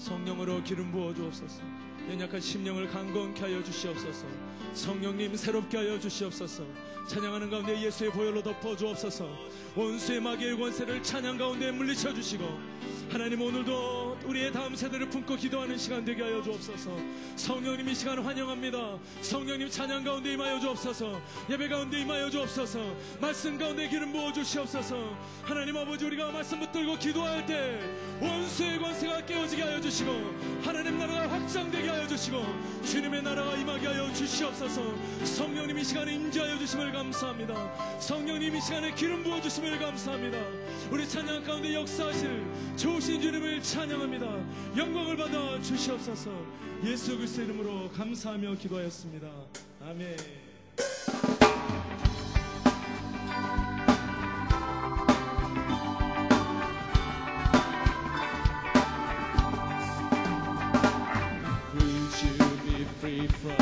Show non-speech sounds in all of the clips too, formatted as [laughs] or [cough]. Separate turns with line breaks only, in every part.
성령으로 기름 부어 주옵소서. 연약한 심령을 강건케 하여 주시옵소서. 성령님 새롭게 하여 주시옵소서. 찬양하는 가운데 예수의 보혈로 덮어 주옵소서. 원수의 마귀의 권세를 찬양 가운데 물리쳐 주시고 하나님 오늘도 우리의 다음 세대를 품고 기도하는 시간 되게 하여 주옵소서. 성령님 이 시간 환영합니다. 성령님 찬양 가운데 임하여 주옵소서. 예배 가운데 임하여 주옵소서. 말씀 가운데 기름 부어 주시옵소서. 하나님 아버지 우리가 말씀 붙들고 기도할 때 원수의 권세가 깨어지게 하여 주시고 하나님 나라가 확장되게 하여 주시고 주님의 나라가 임하게 하여 주시옵소서. 성령님 이 시간에 임재하여 주심을 감사합니다. 성령님 이 시간에 기름 부어 주심을 감사합니다. 우리 찬양 가운데 역사하실 좋으신 주님을 찬양합니다. 영광을 받아 주시옵소서. 예수 그리스도 이름으로 감사하며 기도하였습니다. 아멘. Free from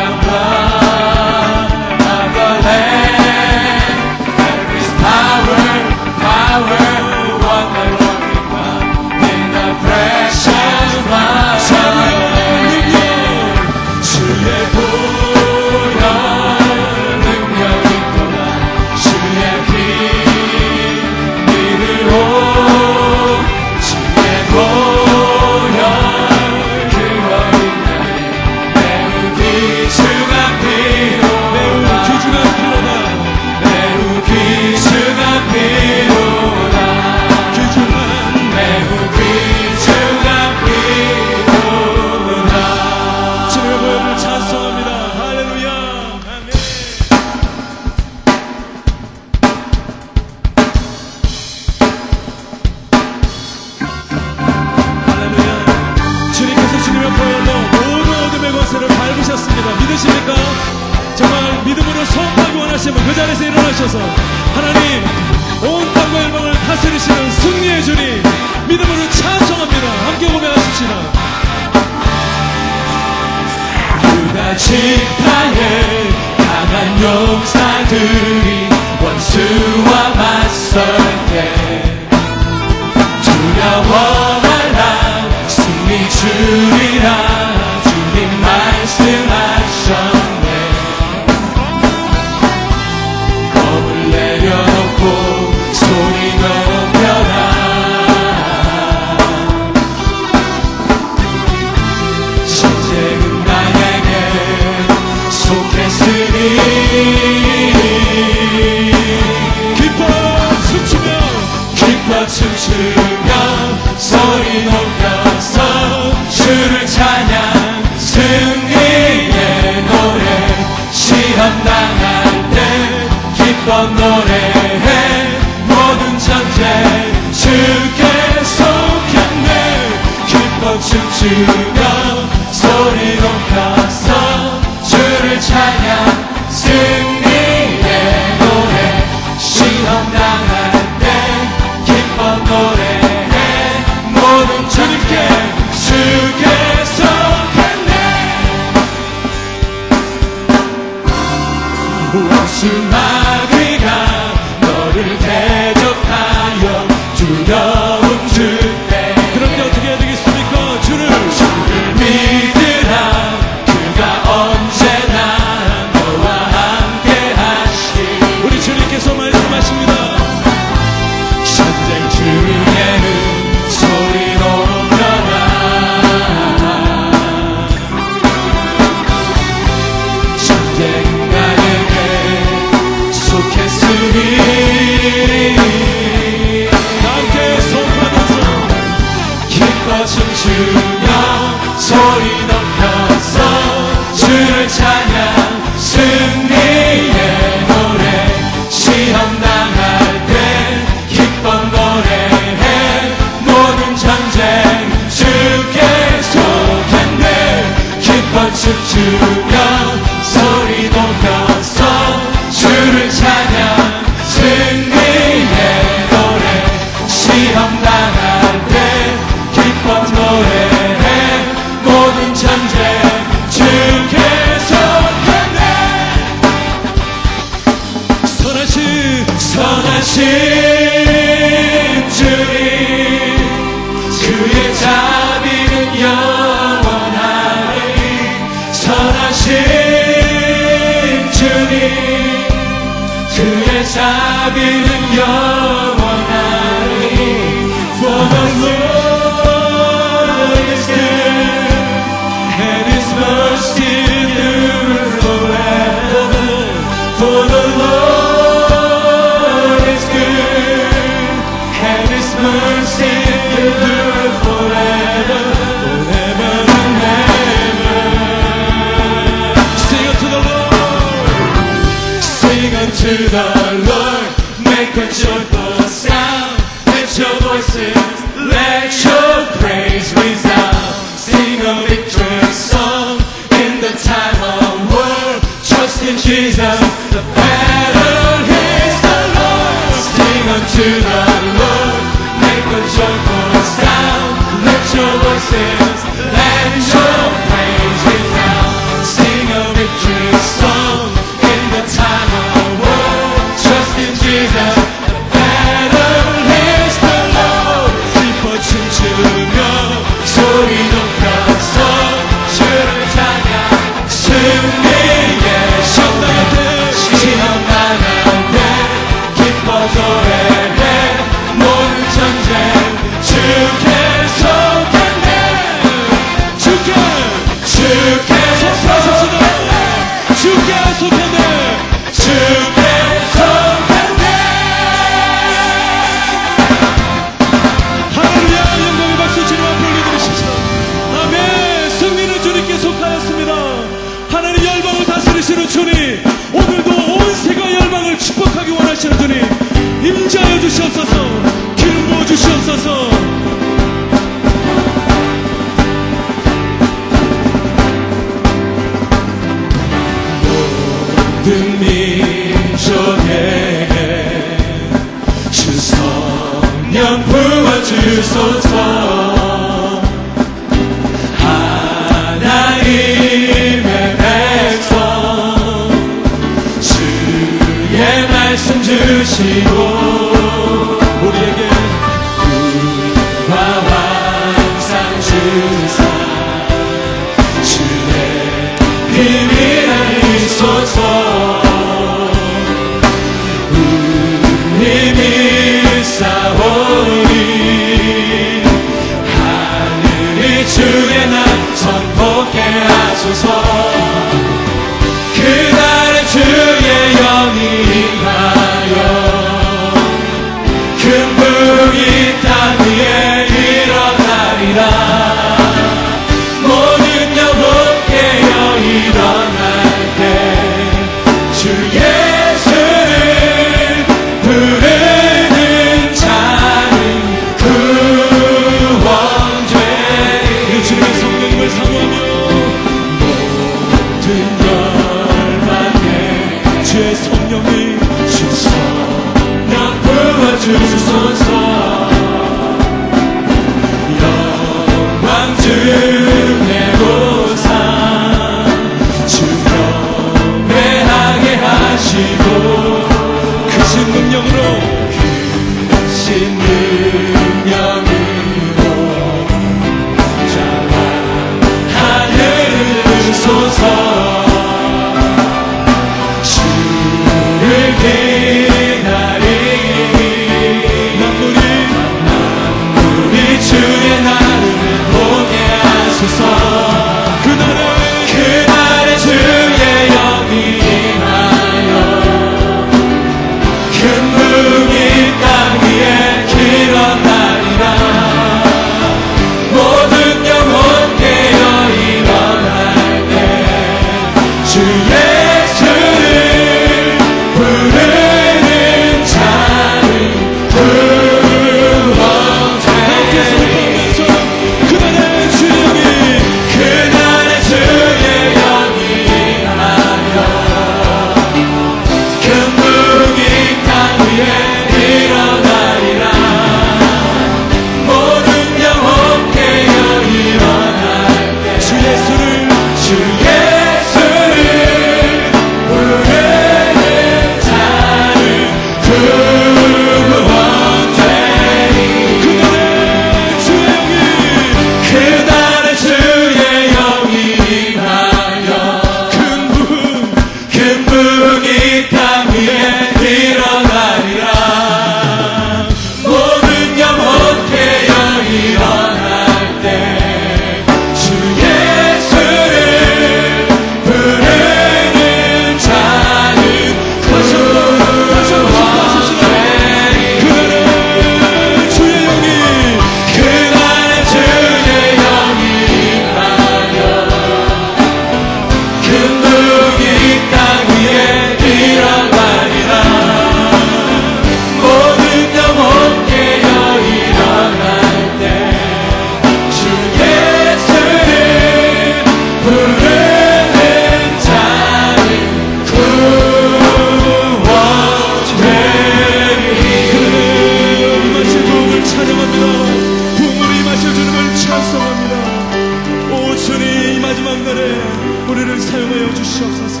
우리를 사용하여 주시옵소서.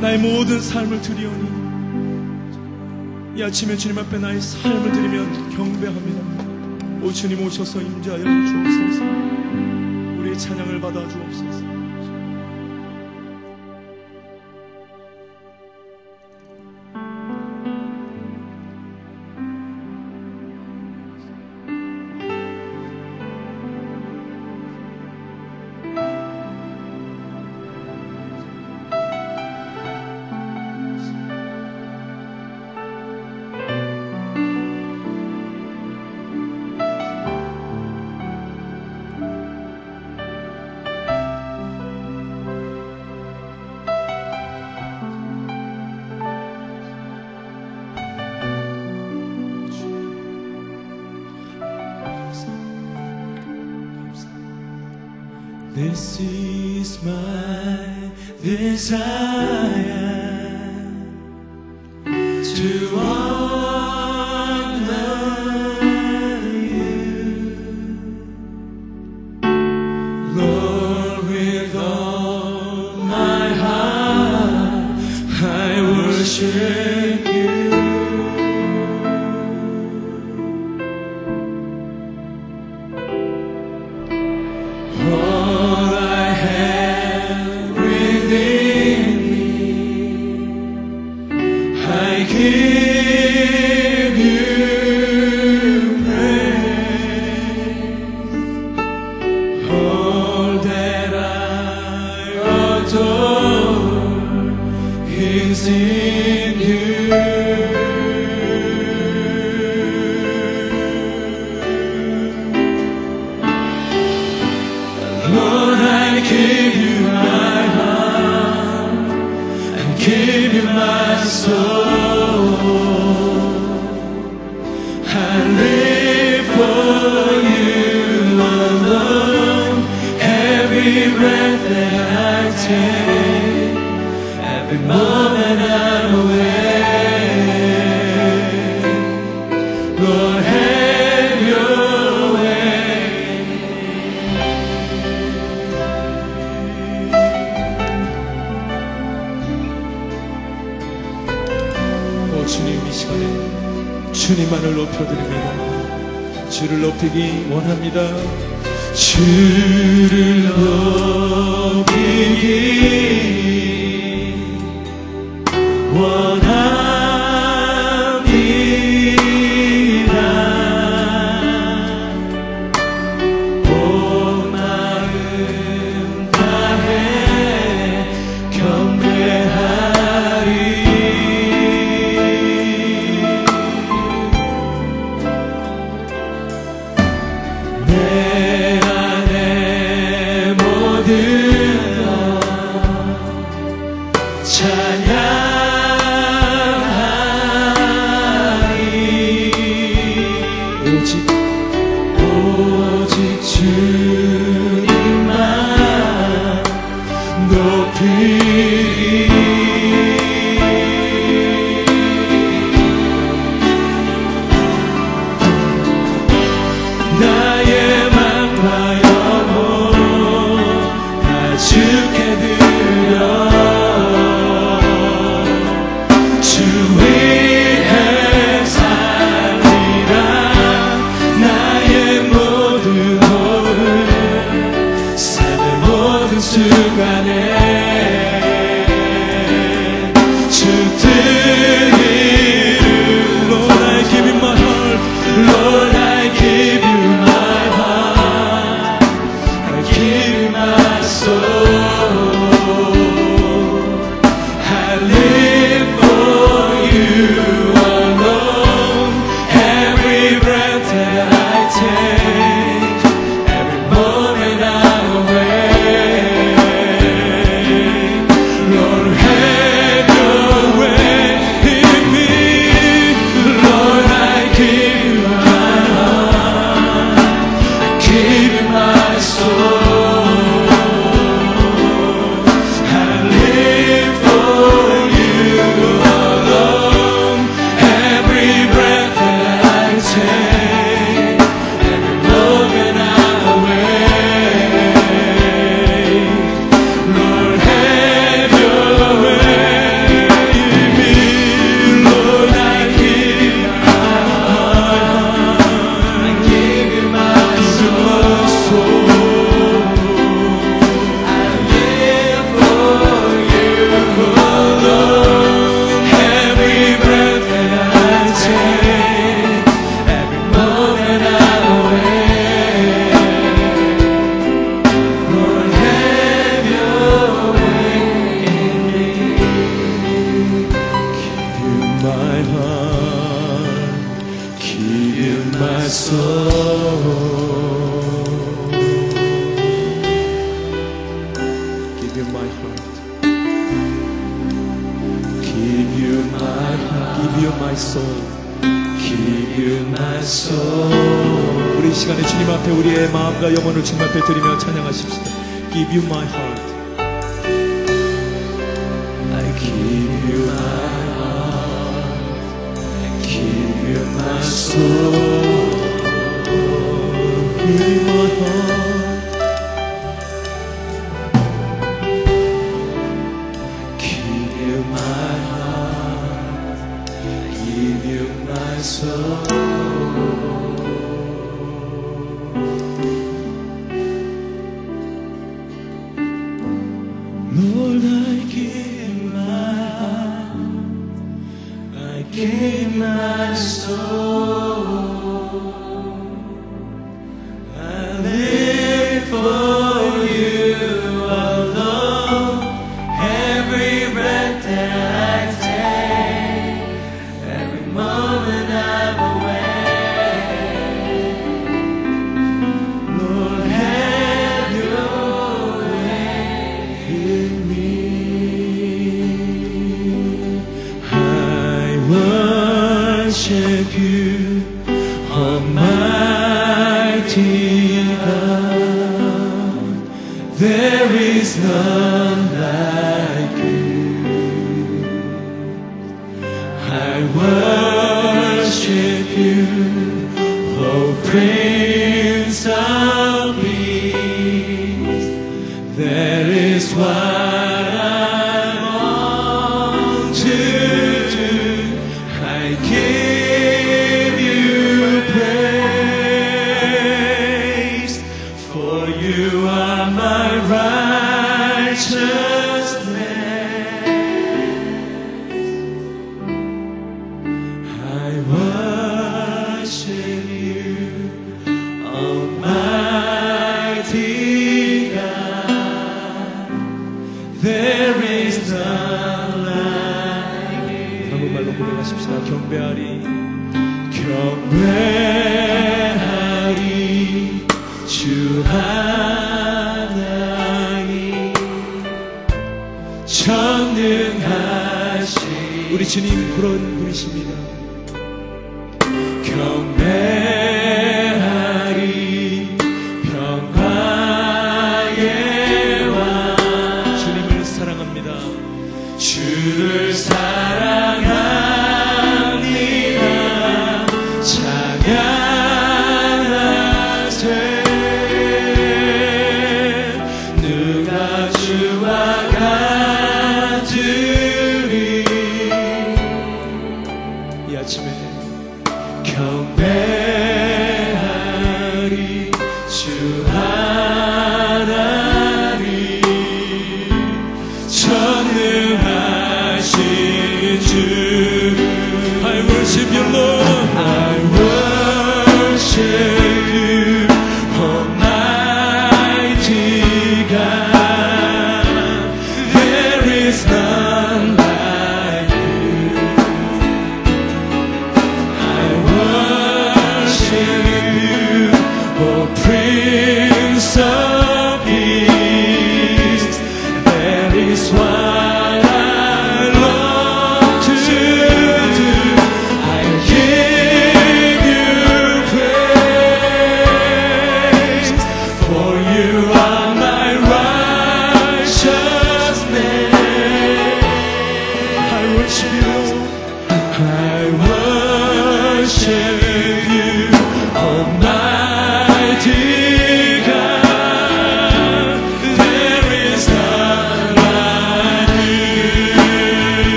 나의 모든 삶을 드리오니. 이 아침에 주님 앞에 나의 삶을 드리면 경배합니다. 오 주님 오셔서 임재하여 주옵소서. 우리의 찬양을 받아 주옵소서.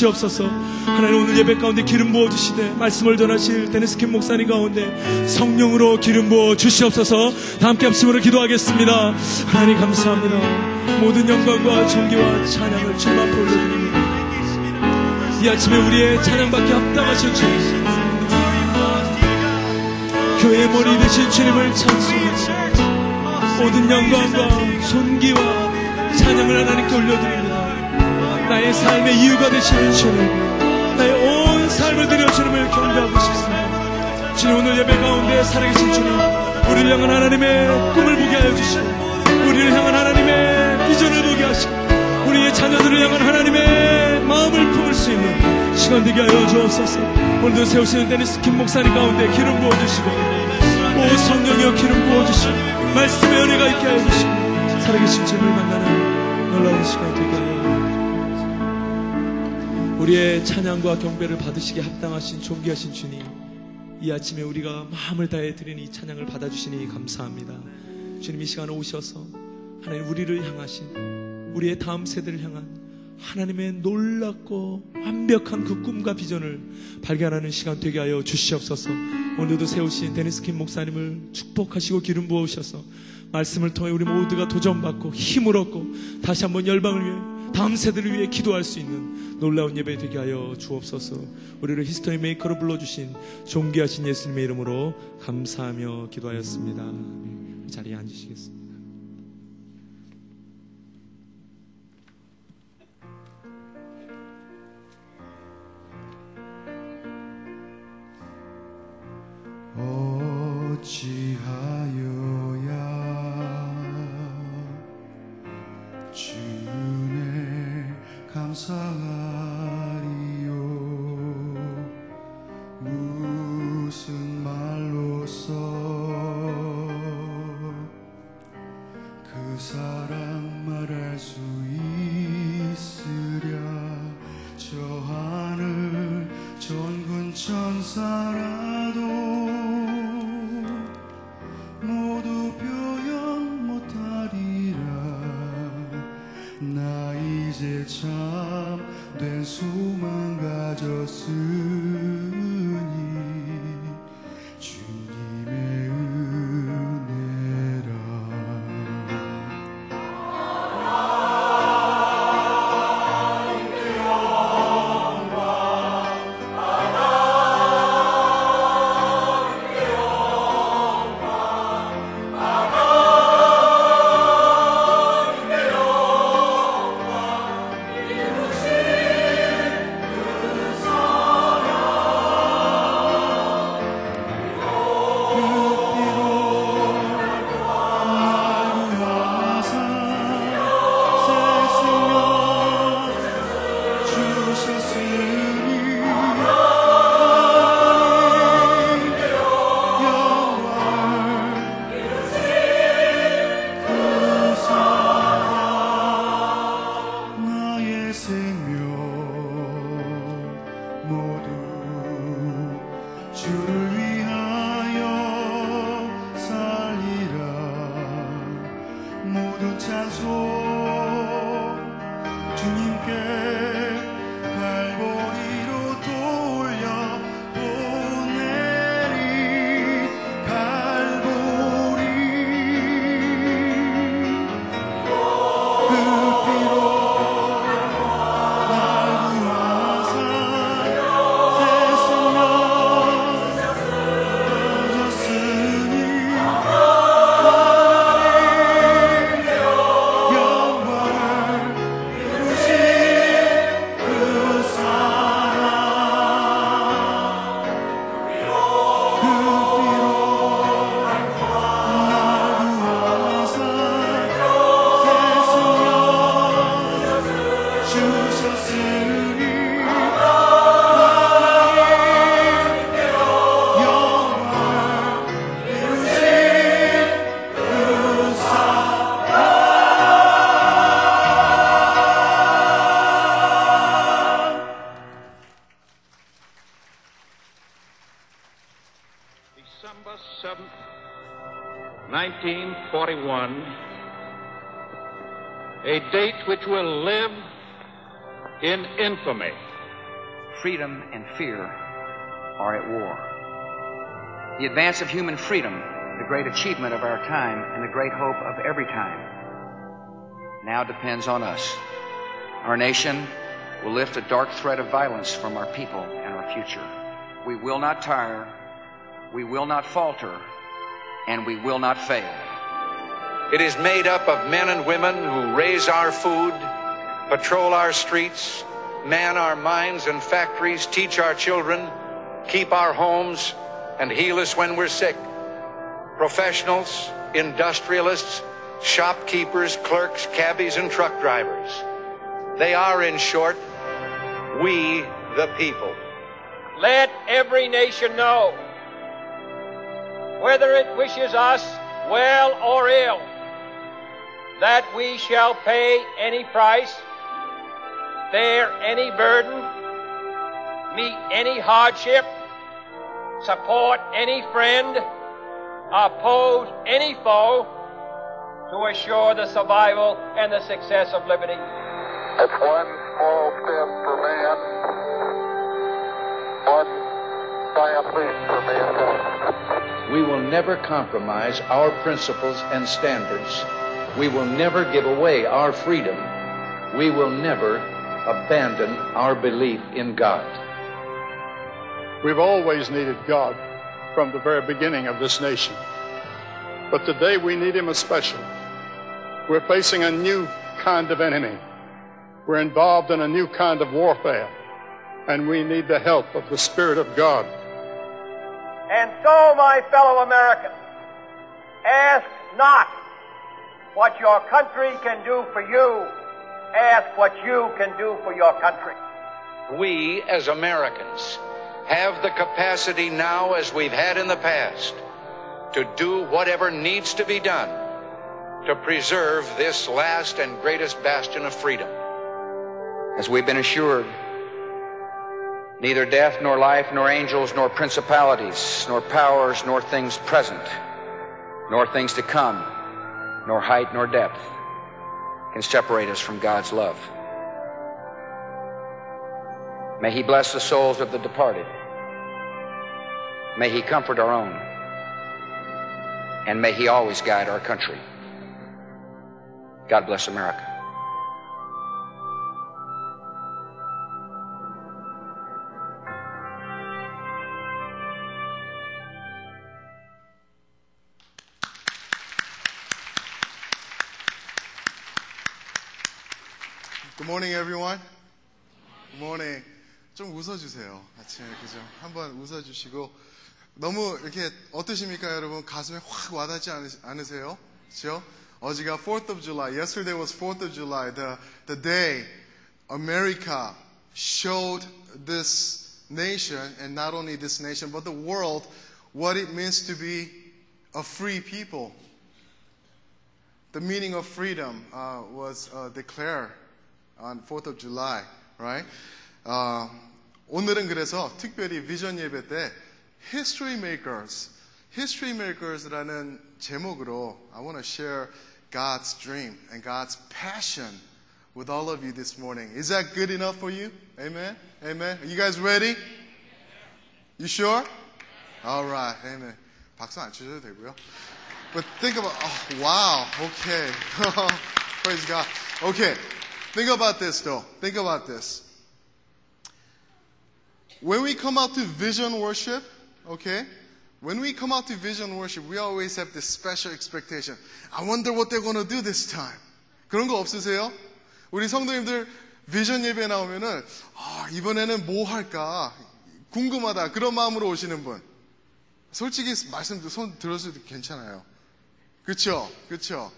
주시옵소서. 하나님 오늘 예배 가운데 기름 부어 주시되 말씀을 전하실 데니스킨 목사님 가운데 성령으로 기름 부어 주시옵소서. 다 함께 합심으로 기도하겠습니다. 하나님 감사합니다. 모든 영광과 존귀와 찬양을 주님 앞에 올려드립니다. 이 아침에 우리의 찬양받기 합당하신 주님 교회의 머리 되신 주님을 찬송합니다. 모든 영광과 존귀와 찬양을 하나님께 올려드립니다. 나의 삶의 이유가 되시는 주님, 나의 온 삶을 드려 주님을 경배하고 싶습니다. 주님 오늘 예배 가운데 살아계신 주님, 우리를 향한 하나님의 꿈을 보게 하여 주시고, 우리를 향한 하나님의 비전을 보게 하시고, 우리의 자녀들을 향한 하나님의 마음을 품을 수 있는 시간 되게 하여 주옵소서. 오늘도 세우시는 데니스 김 목사님 가운데 기름 부어주시고, 오 성령이여 기름 부어주시고, 말씀의 은혜가 있게 하여 주시고, 살아계신 주님을 만나는 놀라운 시간 되게 우리의 찬양과 경배를 받으시게 합당하신 존귀하신 주님 이 아침에 우리가 마음을 다해 드리는 이 찬양을 받아주시니 감사합니다. 주님 이 시간에 오셔서 하나님 우리를 향하신 우리의 다음 세대를 향한 하나님의 놀랍고 완벽한 그 꿈과 비전을 발견하는 시간 되게 하여 주시옵소서. 오늘도 세우신 데니스킨 목사님을 축복하시고 기름 부어오셔서 말씀을 통해 우리 모두가 도전받고 힘을 얻고 다시 한번 열방을 위해 다음 세대를 위해 기도할 수 있는 놀라운 예배 되게 하여 주옵소서. 우리를 히스토리 메이커로 불러주신 존귀하신 예수님의 이름으로 감사하며 기도하였습니다. 아멘. 자리에 앉으시겠습니다.
어찌하여야 주내 감사하리요. 무슨 말로써 그 사랑 말할 수 있으랴. 저 하늘 전군 천사라 주를
will live in infamy.
Freedom and fear are at war. The advance of human freedom, the great achievement of our time and the great hope of every time, now depends on us. Our nation will lift a dark threat of violence from our people and our future. We will not tire, we will not falter, and we will not fail.
It is made up of men and women who raise our food, patrol our streets, man our mines and factories, teach our children, keep our homes, and heal us when we're sick. Professionals, industrialists, shopkeepers, clerks, cabbies, and truck drivers. They are, in short, we the people.
Let every nation know, whether it wishes us well or ill, that we shall pay any price, bear any burden, meet any hardship, support any friend, oppose any foe to assure the survival and the success of liberty.
It's one small step for man, one giant leap for mankind.
We will never compromise our principles and standards. We will never give away our freedom. We will never abandon our belief in God.
We've always needed God from the very beginning of this nation. But today we need Him especially. We're facing a new kind of enemy. We're involved in a new kind of warfare. And we need the help of the Spirit of God.
And so, my fellow Americans, ask not what your country can do for you. Ask what you can do for your country.
We, as Americans, have the capacity now, as we've had in the past, to do whatever needs to be done to preserve this last and greatest bastion of freedom.
As we've been assured, neither death, nor life, nor angels, nor principalities, nor powers, nor things present, nor things to come, nor height, nor depth can separate us from God's love. May He bless the souls of the departed. May He comfort our own. And may He always guide our country. God bless America.
morning, everyone. Good morning. 좀 웃어주세요. 아침에 그죠? 한번 웃어주시고 너무 이렇게 어떠십니까, 여러분? 가슴에 확 와닿지 않으, 않으세요? 그죠? 어제가 4th of July. Yesterday was 4th of July. The the day America showed this nation, and not only this nation, but the world, what it means to be a free people. The meaning of freedom uh, was uh, declared on 4th of July, right? 어, 오늘은 그래서 특별히 비전 예배 때 History Makers, History Makers라는 제목으로 I want to share God's dream and God's passion with all of you this morning. Is that good enough for you? Amen. Amen. Are you guys ready? You sure? All right. Amen. 박수 안 치셔도 되고요. But think about, oh, wow. Okay. [laughs] Praise God. Okay. Think about this though. Think about this. When we come out to vision worship, okay? When we come out to vision worship, we always have this special expectation. I wonder what they're to do this time. 그런 거 없으세요? 우리 성도님들 비전 예배 나오면은 아, 이번에는 뭐 할까 궁금하다 그런 마음으로 오시는 분. 솔직히 말씀 손 들었어도 괜찮아요. 그렇죠? 그렇죠?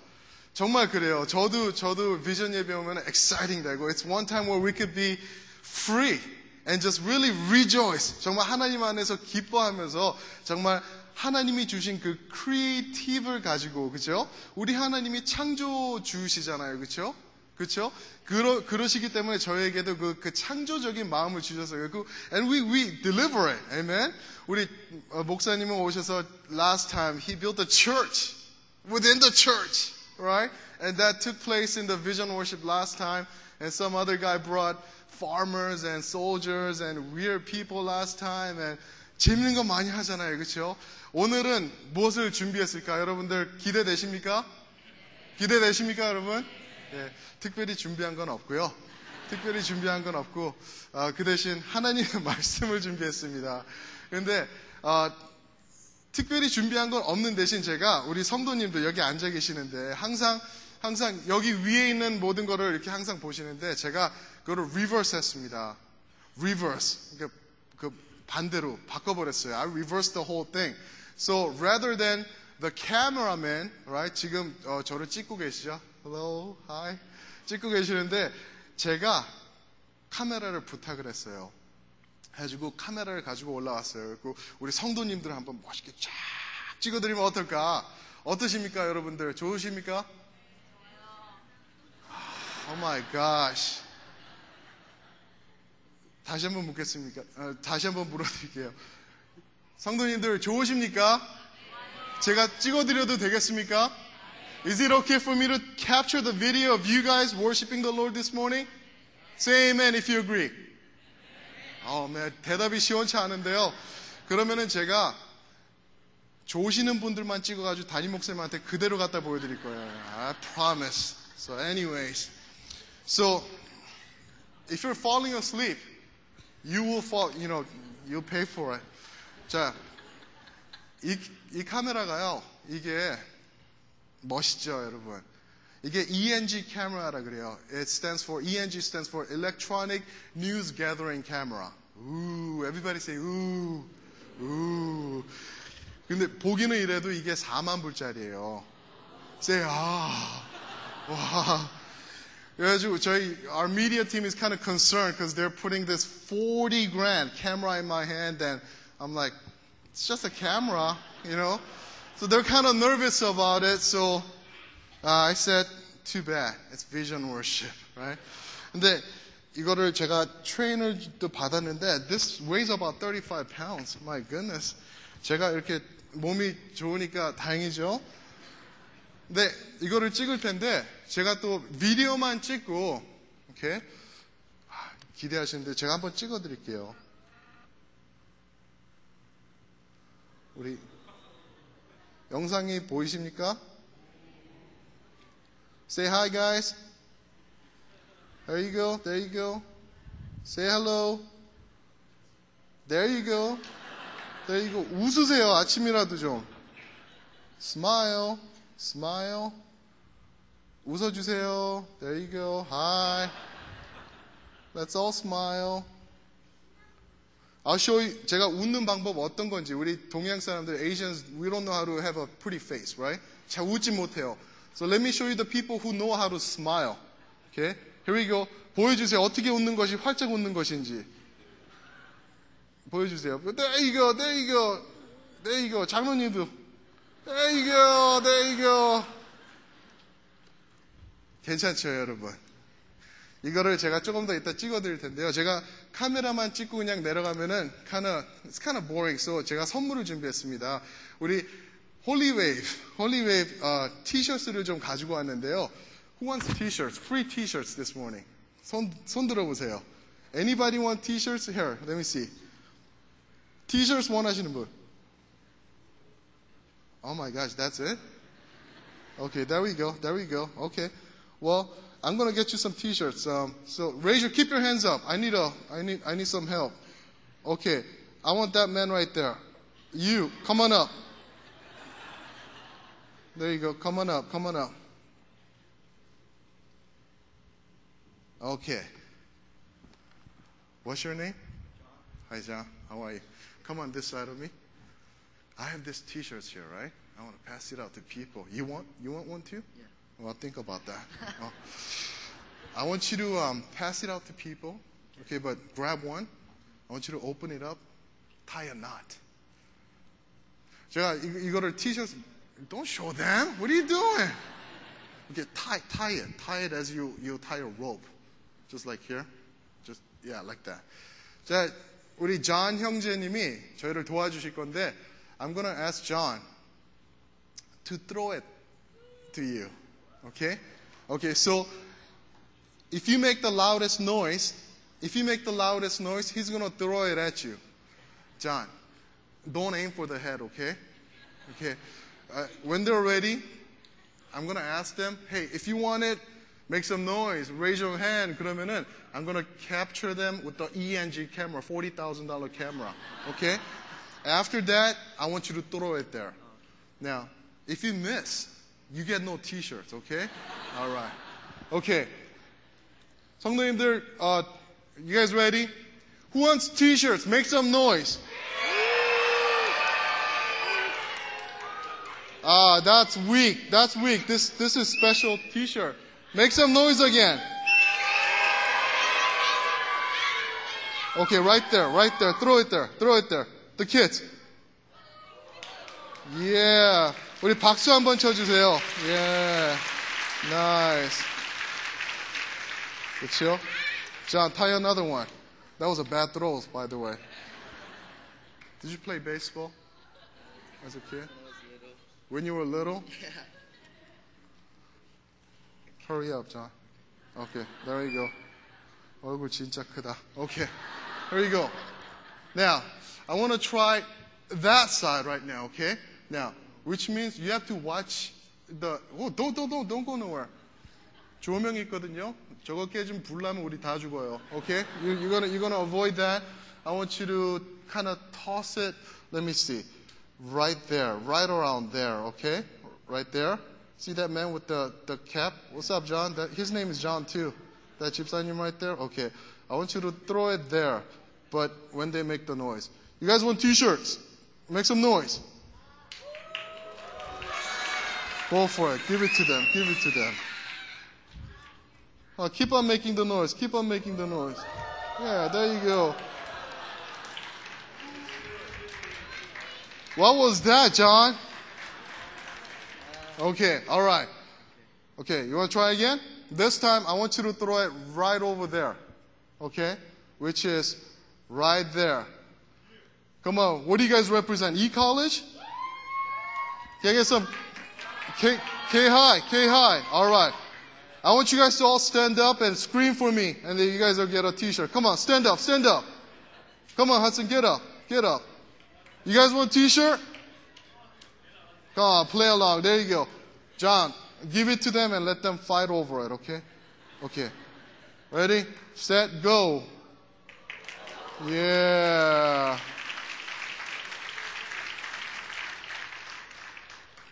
정말 그래요. 저도 저도 비전 예배 오면 exciting 되고 it's one time where we could be free and just really rejoice. 정말 하나님 안에서 기뻐하면서 정말 하나님이 주신 그 크리에이티브를 가지고 그죠? 우리 하나님이 창조 주시잖아요. 그죠? 그렇죠? 그러, 그러시기 때문에 저에게도 그, 그 창조적인 마음을 주셨어요. 그, and we, we deliver it. Amen? 우리 어, 목사님은 오셔서 last time he built a church within the church. Right? And that took place in the vision worship last time. And some other guy brought farmers and soldiers and weird people last time. And 재밌는 거 많이 하잖아요. 그렇죠? 오늘은 무엇을 준비했을까? 여러분들 기대되십니까? 기대되십니까, 여러분? 예, 특별히 준비한 건 없고요. 특별히 준비한 건 없고 어, 그 대신 하나님의 말씀을 준비했습니다. 그런데 어, 특별히 준비한 건 없는 대신 제가 우리 성도님들 여기 앉아 계시는데 항상 항상 여기 위에 있는 모든 거를 이렇게 항상 보시는데 제가 그거를 리버스 했습니다. reverse. 그러니까 그 반대로 바꿔버렸어요. I reversed the whole thing. So rather than the cameraman, right? 지금 어, 저를 찍고 계시죠? Hello, hi. 찍고 계시는데 제가 카메라를 부탁을 했어요. 해가지고 카메라를 가지고 올라왔어요. 그리고 우리 성도님들 한번 멋있게 쫙 찍어드리면 어떨까? 어떠십니까, 여러분들? 좋으십니까? Oh my gosh. 다시 한번 묻겠습니까? 어, 다시 한번 물어드릴게요. 성도님들 좋으십니까? 제가 찍어드려도 되겠습니까? Is it okay for me to capture the video of you guys worshiping the Lord this morning? Say amen if you agree. 어, 네, 대답이 시원치 않은데요. 그러면은 제가 조시는 분들만 찍어가지고 담임 목사님한테 그대로 갖다 보여드릴 거예요. I promise. So anyways. So, if you're falling asleep, you will fall, you know, you'll pay for it. 자, 이, 이 카메라가요, 이게 멋있죠, 여러분. 이게 ENG 카메라라 그래요. It stands for, ENG stands for Electronic News Gathering Camera. Ooh, everybody say, ooh, ooh. 근데 보기는 이래도 이게 4만 불짜리예요. say, 아, 와. 그래가지고 저희 our media team is kind of concerned because they're putting this 40 grand camera in my hand and I'm like, it's just a camera, you know. So they're kind of nervous about it. So uh, I said, too bad. It's vision worship, [laughs] right? 근데 이거를 제가 트레이너도 받았는데 this weighs about 35 pounds. My goodness. 제가 이렇게 몸이 좋으니까 다행이죠. 근데 이거를 찍을 텐데 제가 또 비디오만 찍고 이렇게 아, 기대하시는데 제가 한번 찍어 드릴게요. 우리 영상이 보이십니까? Say hi guys. There you go. There you go. Say hello. There you go. There you go. 웃으세요. 아침이라도 좀. Smile. Smile. 웃어주세요. There you go. Hi. Let's all smile. I'll show you. 제가 웃는 방법 어떤 건지. 우리 동양 사람들, Asians, we don't know how to have a pretty face, right? 잘 웃지 못해요. So let me show you the people who know how to smile. Okay? Here we go. 보여주세요. 어떻게 웃는 것이 활짝 웃는 것인지. 보여주세요. There you go. There you go. There you go. 장로님도. There you go. There you go. 괜찮죠, 여러분? 이거를 제가 조금 더 이따 찍어 드릴 텐데요. 제가 카메라만 찍고 그냥 내려가면은 kind of, it's kind of boring. So 제가 선물을 준비했습니다. 우리 홀리웨이브, 홀리웨이브 어, 티셔츠를 좀 가지고 왔는데요. Who wants t-shirts? Free t-shirts this morning. 손, 손 들어보세요. Anybody want t-shirts? Here, let me see. t-shirts 원하시는 분? Oh my gosh, that's it? Okay, there we go, there we go. Okay. Well, I'm gonna get you some t-shirts. Um, so raise your, keep your hands up. I need a, I need, I need some help. Okay. I want that man right there. You, come on up. There you go. Come on up. Come on up. Okay. What's your name? Hi, John. How are you? Come on this side of me. I have this T-shirts here, right? I want to pass it out to people. You want? You want one too? Yeah. Well, think about that. [laughs] Oh. I want you to um, pass it out to people. Okay, but grab one. I want you to open it up. Tie a knot. 제가 이, 이거를 티셔츠 Don't show them. What are you doing? Okay, tie, tie it. Tie it as you, you tie a rope. Just like here. Just, yeah, like that. 자, 우리 존 형제님이 저희를 도와주실 건데, I'm gonna ask John to throw it to you. Okay? Okay, so if you make the loudest noise, if you make the loudest noise, he's gonna throw it at you. John, don't aim for the head, okay? Okay. Uh, when they're ready, I'm gonna ask them, hey, if you want it, make some noise, raise your hand. 그러면은 I'm gonna capture them with the ENG camera, $40,000 camera. Okay? After that, I want you to throw it there. Now, if you miss, you get no t-shirts, okay? All right. Okay. 성도님들, uh, you guys ready? Who wants t-shirts? Make some noise. Ah, that's weak. That's weak. This, this is special t-shirt. Make some noise again. Okay, right there, right there. Throw it there. Throw it there. The kids. Yeah. 우리 박수 한번 쳐주세요. Yeah. Nice. 그렇죠? John, tie another one. That was a bad throw, by the way. Did you play baseball as a kid? When you were little? [laughs] Hurry up, John. Okay, there you go. 얼굴 진짜 크다. Okay, here you go. Now, I want to try that side right now, okay? Now, which means you have to watch the, oh, don't, don't, don't, don't go nowhere. 조명 있거든요. 저거 깨지면 불나면 우리 다 죽어요. Okay? You, you're gonna, you're gonna avoid that. I want you to kind of toss it. Let me see. Right there, right around there, okay? Right there. See that man with the, the cap? What's up, John? That, his name is John, too. That chip's on him right there? Okay. I want you to throw it there, but when they make the noise. You guys want t shirts? Make some noise. Go for it. Give it to them. Give it to them. Oh, keep on making the noise. Keep on making the noise. Yeah, there you go. What was that, John? Okay, all right. Okay, you want to try again? This time, I want you to throw it right over there. Okay? Which is right there. Come on, what do you guys represent? E college? Can I get some K, high, K high. All right. I want you guys to all stand up and scream for me, and then you guys will get a t-shirt. Come on, stand up, stand up. Come on, Hudson, get up, get up. You guys want a t-shirt? Come on, play along. There you go. John, give it to them and let them fight over it, okay? Okay. Ready, set, go. Yeah.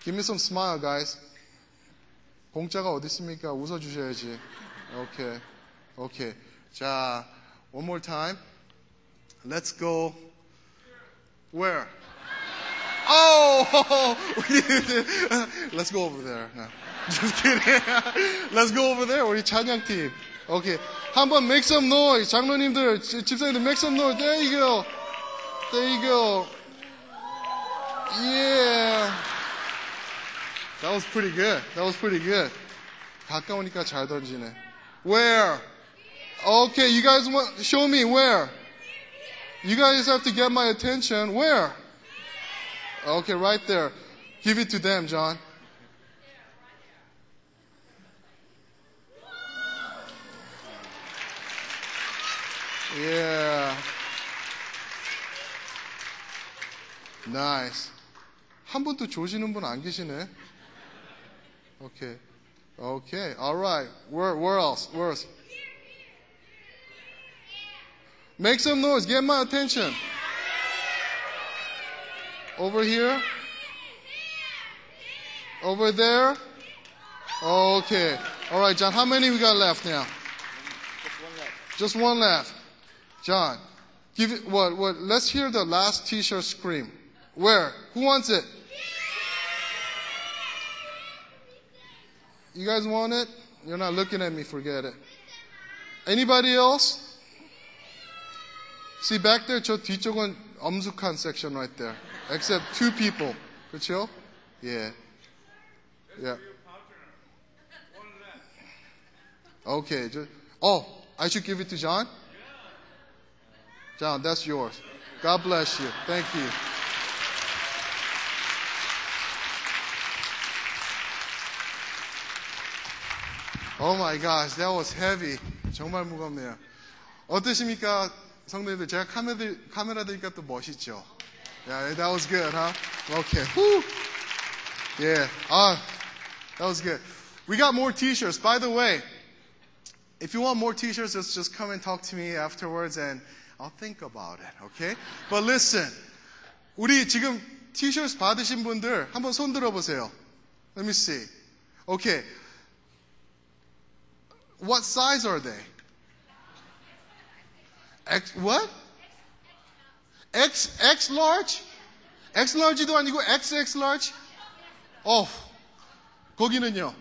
Give me some smile, guys. 공짜가 어디 있습니까? 웃어주셔야지. Okay. Okay. 자, one more time. Let's go. Where? Oh! [laughs] Let's go over there. No. [laughs] Just kidding. Let's [laughs] go over there. 우리 찬양팀. Okay. 한번 make some noise. 장로님들, 지- 집사님들 make some noise. There you go. There you go. Yeah. That was pretty good. That was pretty good. 가까우니까 잘 던지네. Where? Okay, you guys want, show me where? You guys have to get my attention. Where? Okay, right there. Give it to them, John. Yeah. Nice. 한 분도 조시는 분 안 계시네. Okay. Okay. All right. Where, where else? Where else? Make some noise. Get my attention. Over here. Over there. Okay. All right, John. How many we got left now? Just one left. John, give it what? What? Let's hear the last T-shirt scream. Where? Who wants it? You guys want it? You're not looking at me. Forget it. Anybody else? See back there, 저 뒤쪽은 엄숙한 section right there. Except two people. 그렇죠? Yeah. Yeah. Okay. Just, oh, I should give it to John? John, that's yours. God bless you. Thank you. Oh my gosh, that was heavy. 정말 무겁네요. 어떠십니까, 성도님들? 제가 카메라, 카메라 들니까 또 멋있죠? Yeah, that was good, huh? Okay. Whew. Yeah. Ah, that was good. We got more t-shirts. By the way, if you want more t-shirts, just, just come and talk to me afterwards and I'll think about it, okay? But listen, 우리 지금 t-shirts 받으신 분들 한번 손 들어보세요. Let me see. Okay. What size are they? X, what? X, X large? X large도 아니고 XX large? 어, 거기는요?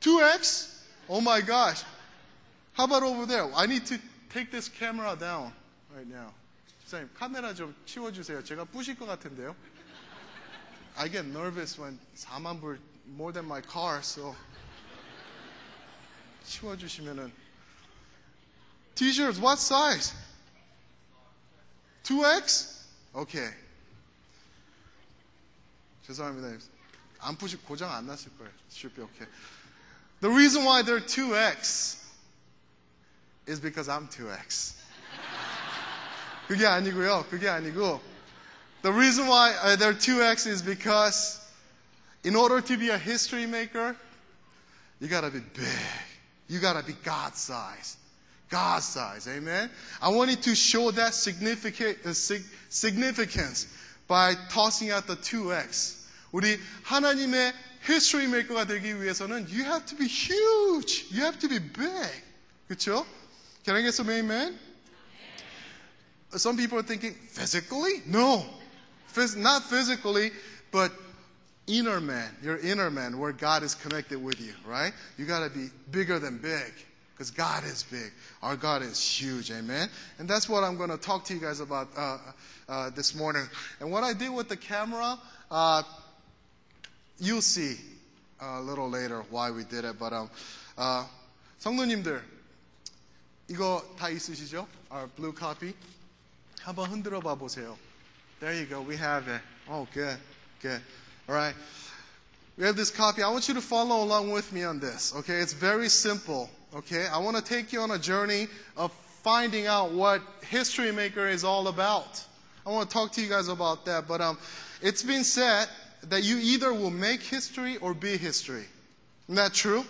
2X? Oh my gosh. How about over there? I need to take this camera down right now. 집사님, 카메라 좀 치워주세요. 제가 부실 것 같은데요. I get nervous when 4만 불 more than my car, so 치워주시면은 T-shirts, what size? 2X? Okay. 죄송합니다. 안 푸시 고장 안 났을 거예요. Should be okay. The reason why they're 2X is because I'm 2X. 그게 아니고요. 그게 아니고 The reason why uh, they're 2X is because in order to be a history maker, you gotta be big. You gotta be God size. God size. Amen. I wanted to show that significant, uh, sig- significance by tossing out the 2X. 우리 하나님의 history maker가 되기 위해서는 you have to be huge. You have to be big. 그렇죠? Can I get some amen? Some people are thinking physically? No. Phys- not physically, but inner man, your inner man, where God is connected with you, right? You got to be bigger than big because God is big. Our God is huge, amen? And that's what I'm going to talk to you guys about uh, uh, this morning. And what I did with the camera, uh, you'll see a little later why we did it. But um, uh, 성도님들, 이거 다 있으시죠? Our blue copy. 한번 흔들어 봐 보세요. There you go. We have it. Oh, good, good. All right. We have this copy. I want you to follow along with me on this. Okay, it's very simple. Okay, I want to take you on a journey of finding out what History Maker is all about. I want to talk to you guys about that. But um, it's been said that you either will make history or be history. Isn't that true?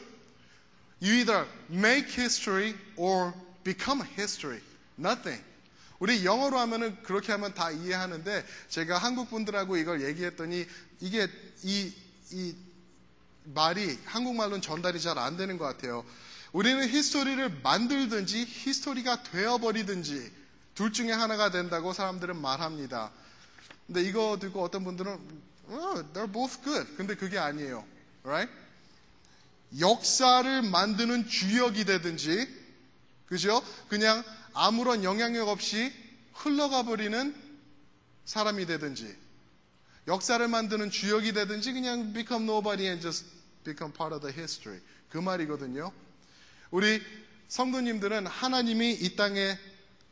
You either make history or become history. Nothing. 우리 영어로 하면은 그렇게 하면 다 이해하는데 제가 한국 분들하고 이걸 얘기했더니 이게 이, 이 말이 한국말로는 전달이 잘 안 되는 것 같아요. 우리는 히스토리를 만들든지 히스토리가 되어버리든지 둘 중에 하나가 된다고 사람들은 말합니다. 근데 이거 듣고 어떤 분들은 oh, they're both good. 근데 그게 아니에요. Right? 역사를 만드는 주역이 되든지 그죠? 그냥 아무런 영향력 없이 흘러가 버리는 사람이 되든지 역사를 만드는 주역이 되든지 그냥 become nobody and just become part of the history. 그 말이거든요. 우리 성도님들은 하나님이 이 땅에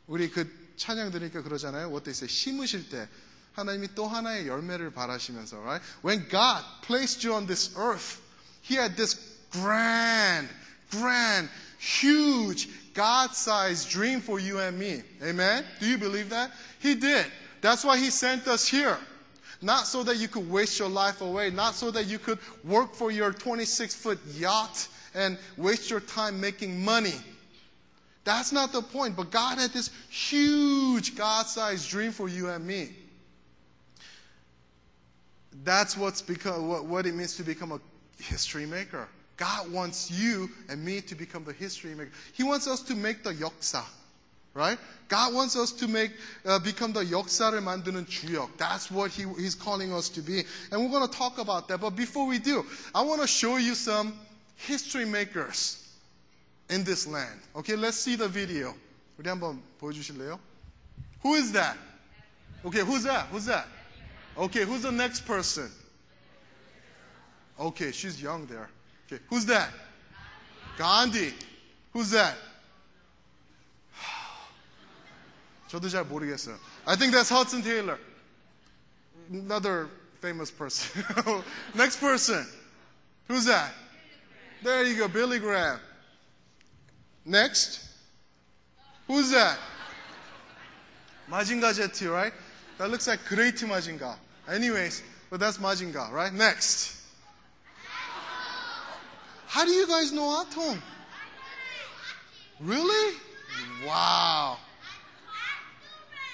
우리 그 찬양 들으니까 그러잖아요. What they say 심으실 때 하나님이 또 하나의 열매를 바라시면서 right? When God placed you on this earth, He had this grand, grand, huge, God-sized dream for you and me. Amen? Do you believe that? He did. That's why He sent us here. Not so that you could waste your life away, not so that you could work for your 26 foot yacht and waste your time making money. That's not the point. But God had this huge God sized dream for you and me. That's what's become, what, what it means to become a history maker. God wants you and me to become the history maker. He wants us to make the 역사. Right? God wants us to make, uh, become the 역사를 만드는 주역. That's what he, He's calling us to be. And we're going to talk about that. But before we do, I want to show you some history makers in this land. Okay, let's see the video. 우리 한번 보여주실래요? Who is that? Okay, who's that? Who's that? Okay, who's the next person? Okay, she's young there. Okay, who's that? Gandhi. Who's that? [sighs] 저도 잘 모르겠어요. I think that's Hudson Taylor. Another famous person. [laughs] Next person. Who's that? There you go, Billy Graham. Next. Who's that? Majinga Jet, right? That looks like Great Majinga. Anyways, but that's Majinga, right? Next. How do you guys know Atom? Really? Wow.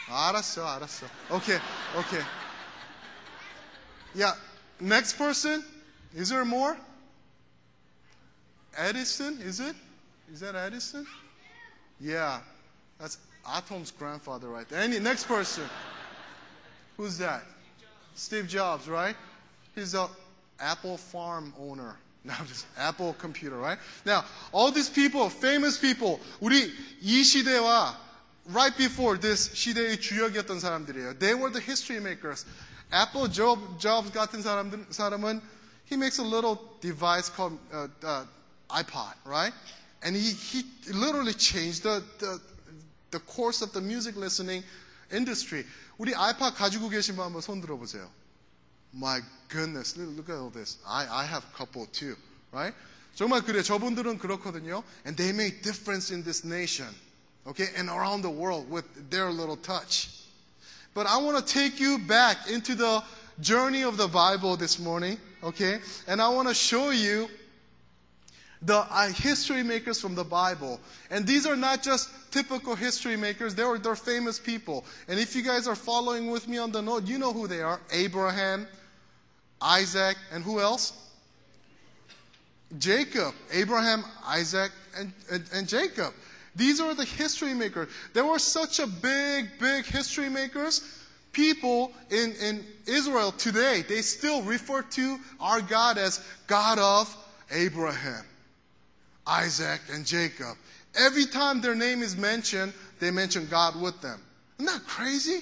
알았어, 알았어. Okay, okay. Yeah, next person. Is there more? Edison, is it? Is that Edison? Yeah, that's Atom's grandfather right there. Any next person? Who's that? Steve Jobs, right? He's a Apple farm owner. [laughs] Now just Apple computer, right? Now, all these people, famous people, 우리 이 시대와 right before this 시대의 주역이었던 사람들이에요. They were the history makers. Apple Job, Jobs 같은 사람들, 사람은 he makes a little device called uh, uh, iPod, right? And he, he literally changed the, the, the course of the music listening industry. 우리 아이팟 가지고 계신 분 한번 손 들어보세요. My goodness, look at all this. I, I have a couple too, right? 정말 그래. 저분들은 그렇거든요. And they make difference in this nation, okay, and around the world with their little touch. But I want to take you back into the journey of the Bible this morning, okay? And I want to show you the uh, history makers from the Bible. And these are not just typical history makers, they're, they're famous people. And if you guys are following with me on the note, you know who they are Abraham, Isaac, and who else? Jacob. Abraham, Isaac, and, and, and Jacob. These are the history makers. There were such a big, big history makers. People in, in Israel today, they still refer to our God as God of Abraham. Isaac, and Jacob. Every time their name is mentioned, they mention God with them. Isn't that crazy?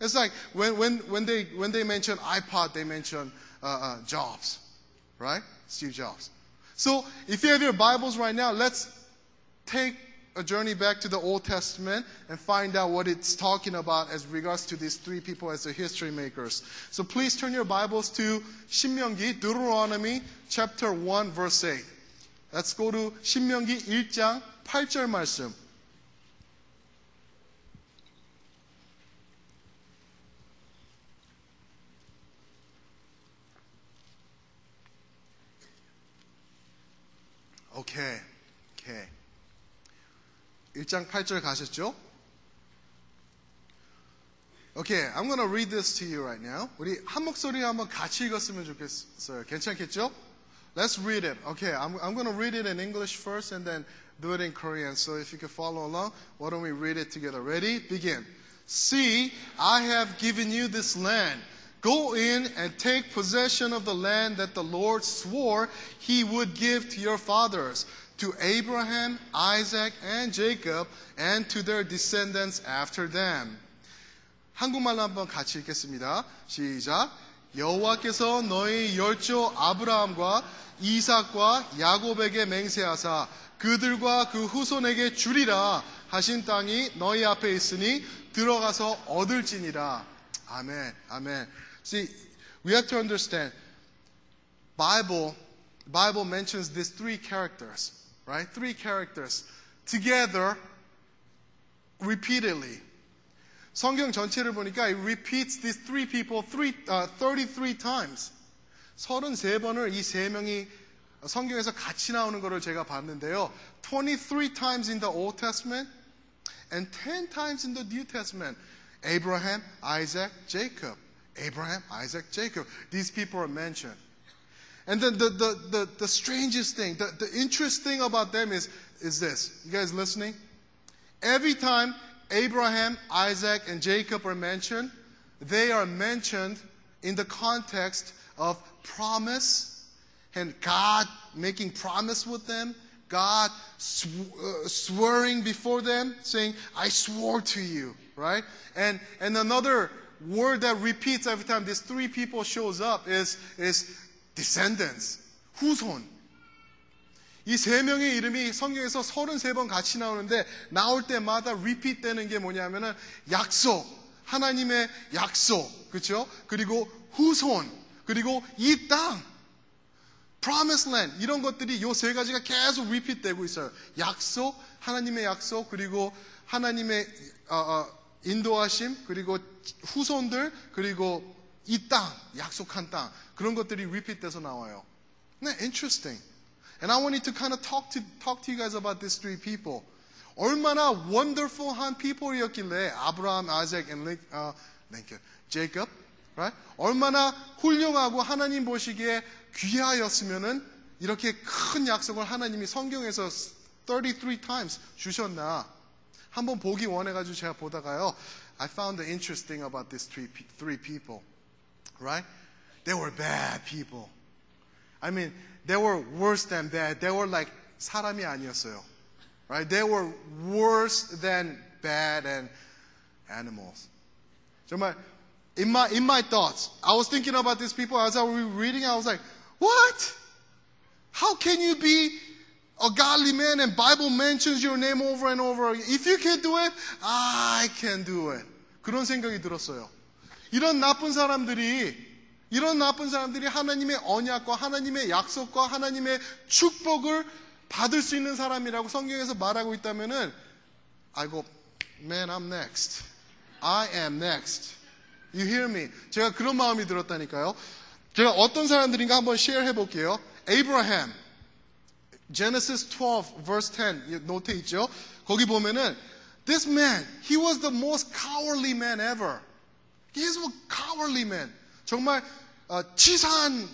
It's like when, when, when, they, when they mention iPod, they mention uh, uh, Jobs, right? Steve Jobs. So if you have your Bibles right now, let's take a journey back to the Old Testament and find out what it's talking about as regards to these three people as the history makers. So please turn your Bibles to Shimyongi, Deuteronomy chapter 1, verse 8. Let's go to 신명기 1장 8절 말씀. 오케이. 오케이. 1장 8절 가셨죠? Okay, I'm to read this to you right now. 우리 한 목소리 한번 같이 읽었으면 좋겠어요. 괜찮겠죠? Let's read it. Okay, I'm, I'm going to read it in English first and then do it in Korean. So if you can follow along, why don't we read it together? Ready? Begin. See, I have given you this land. Go in and take possession of the land that the Lord swore he would give to your fathers, to Abraham, Isaac, and Jacob, and to their descendants after them. 한국말로 한번 같이 읽겠습니다. 시작. 여호와께서 너희 열조 아브라함과 이삭과 야곱에게 맹세하사 그들과 그 후손에게 주리라 하신 땅이 너희 앞에 있으니 들어가서 얻을지니라. 아멘. 아멘. See, we have to understand Bible Bible mentions these three characters, right? Three characters together repeatedly. 성경 전체를 보니까 it repeats these three people three, uh, 33 times. 33번을 이 세 명이 성경에서 같이 나오는 것을 제가 봤는데요. 23 times in the Old Testament and 10 times in the New Testament. Abraham, Isaac, Jacob. Abraham, Isaac, Jacob. These people are mentioned. And then the, the, the, the strangest thing, the, the interesting about them is, is this. You guys listening? Every time Abraham, Isaac, and Jacob are mentioned, they are mentioned in the context of promise and God making promise with them, God sw- uh, swearing before them, saying, I swore to you, right? And, and another word that repeats every time these three people shows up is, is descendants, 후손. 이 세 명의 이름이 성경에서 33번 같이 나오는데 나올 때마다 repeat 되는 게 뭐냐면은 약속, 하나님의 약속, 그렇죠? 그리고 후손, 그리고 이 땅, promised land 이런 것들이 요 세 가지가 계속 repeat 되고 있어요. 약속, 하나님의 약속, 그리고 하나님의 어, 어, 인도하심, 그리고 후손들, 그리고 이 땅, 약속한 땅 그런 것들이 repeat 돼서 나와요. 네, interesting. And I wanted to kind of talk to talk to you guys about these three people. 얼마나 wonderful한 people이었길래 아브라함, 아이작, and 링, 어, 링컨, 제이콥, right? 얼마나 훌륭하고 하나님 보시기에 귀하였으면은 이렇게 큰 약속을 하나님이 성경에서 33 times 주셨나? 한번 보기 원해가지고 제가 보다가요. I found the interesting about these three, pe- three people, right? They were bad people. I mean, they were worse than bad. They were like 사람이 아니었어요. Right? They were worse than bad and animals. 정말 in my in my thoughts, I was thinking about these people as I was reading. I was like, what? How can you be a godly man and Bible mentions your name over and over? If you can do it, I can do it. 그런 생각이 들었어요. 이런 나쁜 사람들이 이런 나쁜 사람들이 하나님의 언약과 하나님의 약속과 하나님의 축복을 받을 수 있는 사람이라고 성경에서 말하고 있다면은 I go, man, I'm next. I am next. You hear me? 제가 그런 마음이 들었다니까요. 제가 어떤 사람들인가 한번 share 해볼게요. Abraham. Genesis 12 verse 10 노트 있죠? 거기 보면은 this man, he was the most cowardly man ever. He is a cowardly man. 정말 어, 치사한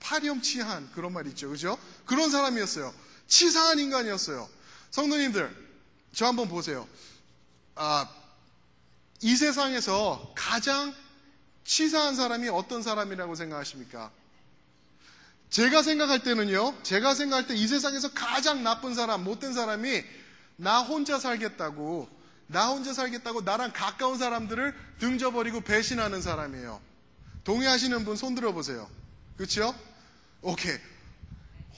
파렴치한 그런 말 있죠. 그죠? 그런 사람이었어요. 치사한 인간이었어요. 성도님들, 저 한번 보세요. 아, 이 세상에서 가장 치사한 사람이 어떤 사람이라고 생각하십니까? 제가 생각할 때는요, 제가 생각할 때 이 세상에서 가장 나쁜 사람, 못된 사람이 나 혼자 살겠다고, 나 혼자 살겠다고 나랑 가까운 사람들을 등져버리고 배신하는 사람이에요. 동의하시는 분 손 들어보세요. 그렇죠? 오케이.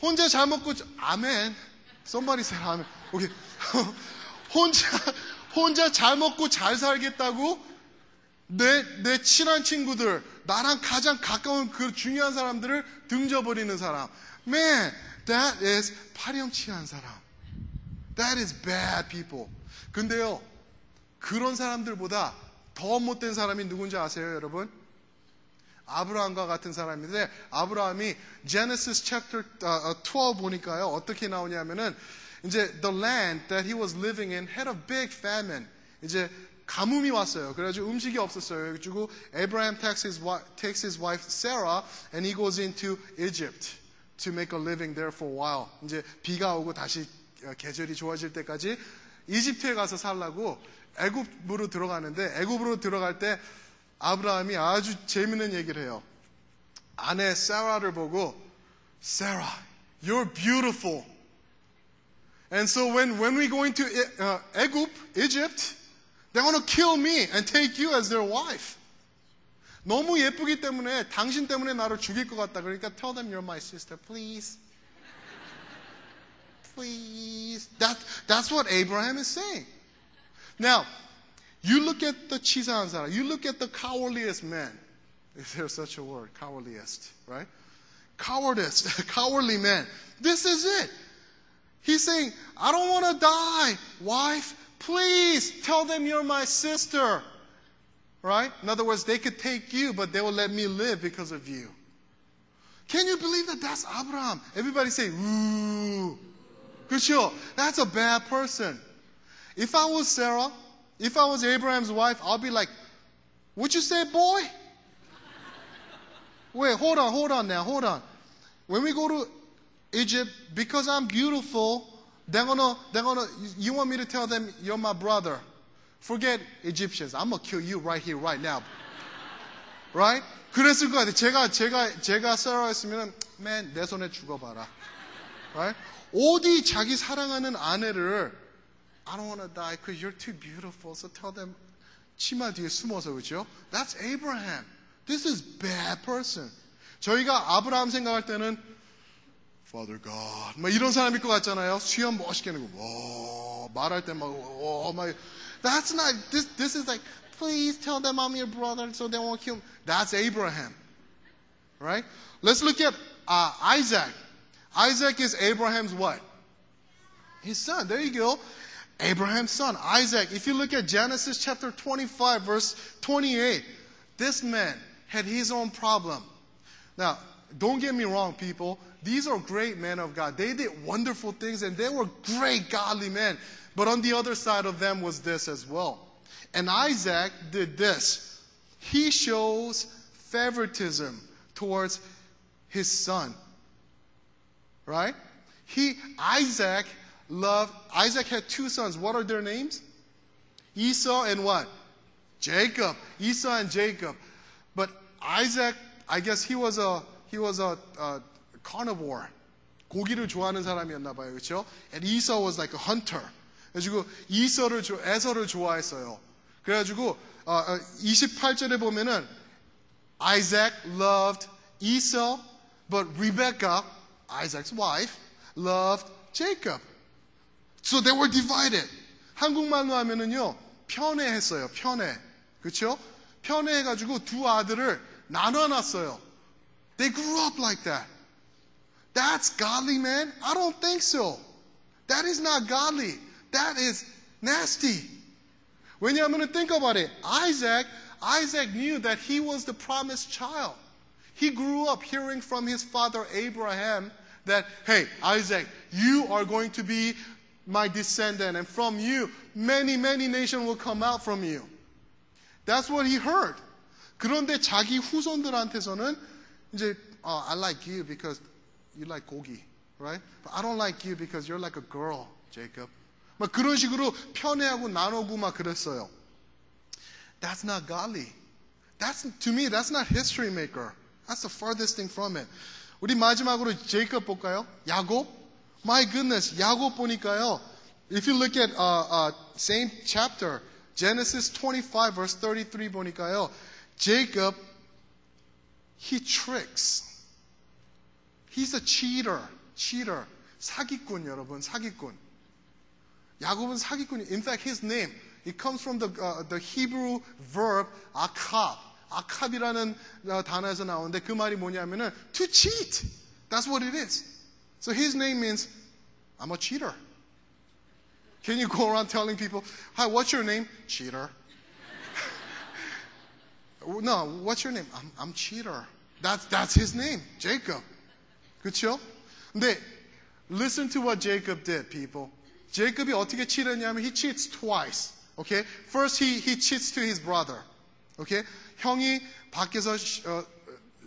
혼자 잘 먹고, 아멘. somebody say 아멘. 오케이. [laughs] 혼자, 혼자 잘 먹고 잘 살겠다고 내, 내 친한 친구들, 나랑 가장 가까운 그 중요한 사람들을 등져버리는 사람. Man, that is 파렴치한 사람. That is bad people. 근데요, 그런 사람들보다 더 못된 사람이 누군지 아세요, 여러분? 아브라함과 같은 사람인데, 아브라함이 Genesis chapter 12 보니까요, 어떻게 나오냐면은, 이제 the land that he was living in had a big famine. 이제 가뭄이 왔어요. 그래가지고 음식이 없었어요. 그래가지고 Abraham takes his, wife, takes his wife Sarah and he goes into Egypt to make a living there for a while. 이제 비가 오고 다시 계절이 좋아질 때까지 이집트에 가서 살라고 애굽으로 들어가는데 애굽으로 들어갈 때 아브라함이 아주 재밌는 얘기를 해요. 아내 사라를 보고 Sarah, you're beautiful. And so when, when we go into uh, Egypt, Egypt, they're going to kill me and take you as their wife. 너무 예쁘기 때문에 당신 때문에 나를 죽일 것 같다. 그러니까 tell them you're my sister, please. Please. That, that's what Abraham is saying. Now, you look at the Chisanzara, you look at the cowardliest man. Is there such a word? Cowardliest, right? Cowardice, [laughs] cowardly man. This is it. He's saying, I don't want to die, wife. Please tell them you're my sister. Right? In other words, they could take you, but they will let me live because of you. Can you believe that that's Abraham? Everybody say, ooh. Good show. That's a bad person. If I was Sarah, if I was Abraham's wife, I'll be like, what you say, boy? [laughs] Wait, hold on, hold on now, hold on. When we go to Egypt, because I'm beautiful, they're gonna, they're gonna, you want me to tell them you're my brother. Forget Egyptians. I'm gonna kill you right here, right now. [laughs] Right? 그랬을 것 같아요. 제가, 제가, 제가 사라였으면, man, 내 손에 죽어봐라. [laughs] Right? 어디 자기 사랑하는 아내를, I don't wanna die because you're too beautiful, so tell them, 치마 뒤에 숨어서, 그죠? That's Abraham. This is bad person. 저희가 아브라함 생각할 때는 Father God. 막 이런 사람일 것 같잖아요. 수염 멋있게 내고, 와, 말할 때 막, 와, 막. That's not, this, this is like, please tell them I'm your brother so they won't kill me. That's Abraham. Right? Let's look at uh, Isaac. Isaac is Abraham's what? His son. There you go. Abraham's son, Isaac. If you look at Genesis chapter 25, verse 28, this man had his own problem. Now, don't get me wrong, people. These are great men of God. They did wonderful things and they were great godly men. But on the other side of them was this as well. And Isaac did this. He shows favoritism towards his son. Right? He, Isaac loved, Isaac had two sons. What are their names? Esau and what? Jacob. Esau and Jacob. But Isaac, I guess he was a, he was a, a carnivore. 고기를 좋아하는 사람이었나 봐요. 그렇죠? And Esau was like a hunter. 그래가지고 이서를 좋- 에서를 좋아했어요. 그래가지고 어, 어, 28절에 보면은 Isaac loved Esau, but Rebecca, Isaac's wife, loved Jacob. So they were divided. 한국말로 하면은요, 편애했어요. 편애. 그렇죠? 편애해가지고 두 아들을 나눠놨어요. They grew up like that. That's godly, man? I don't think so. That is not godly. That is nasty. 왜냐하면 think about it. Isaac, Isaac knew that he was the promised child. He grew up hearing from his father Abraham that, hey, Isaac, you are going to be my descendant, and from you, many, many nations will come out from you. That's what he heard. 그런데 자기 후손들한테서는 이제, oh, I like you because you like 고기, right? But I don't like you because you're like a girl, Jacob. 막 그런 식으로 편애하고 나누고 막 그랬어요. That's not godly. That's to me, that's not history maker. That's the farthest thing from it. 우리 마지막으로 제이콥 볼까요? 야곱. My goodness, 야곱 보니까요. If you look at uh, uh, same chapter, Genesis 25 verse 33 보니까요. Jacob, he tricks. He's a cheater. cheater. 사기꾼 여러분, 사기꾼. 야곱은 사기꾼이. In fact, his name it comes from the uh, the Hebrew verb akab. 아캅이라는 어, 단어에서 나오는데 그 말이 뭐냐면은 to cheat. That's what it is. So his name means I'm a cheater. Can you go around telling people, "Hi, what's your name?" Cheater. no, [laughs] what's your name? I'm, I'm cheater. That's that's his name, Jacob. 그렇죠? 근데 listen to what Jacob did, people. 제이콥이 어떻게 치렸냐면 he cheats twice. Okay? First he he cheats to his brother. Okay? 형이 밖에서 어,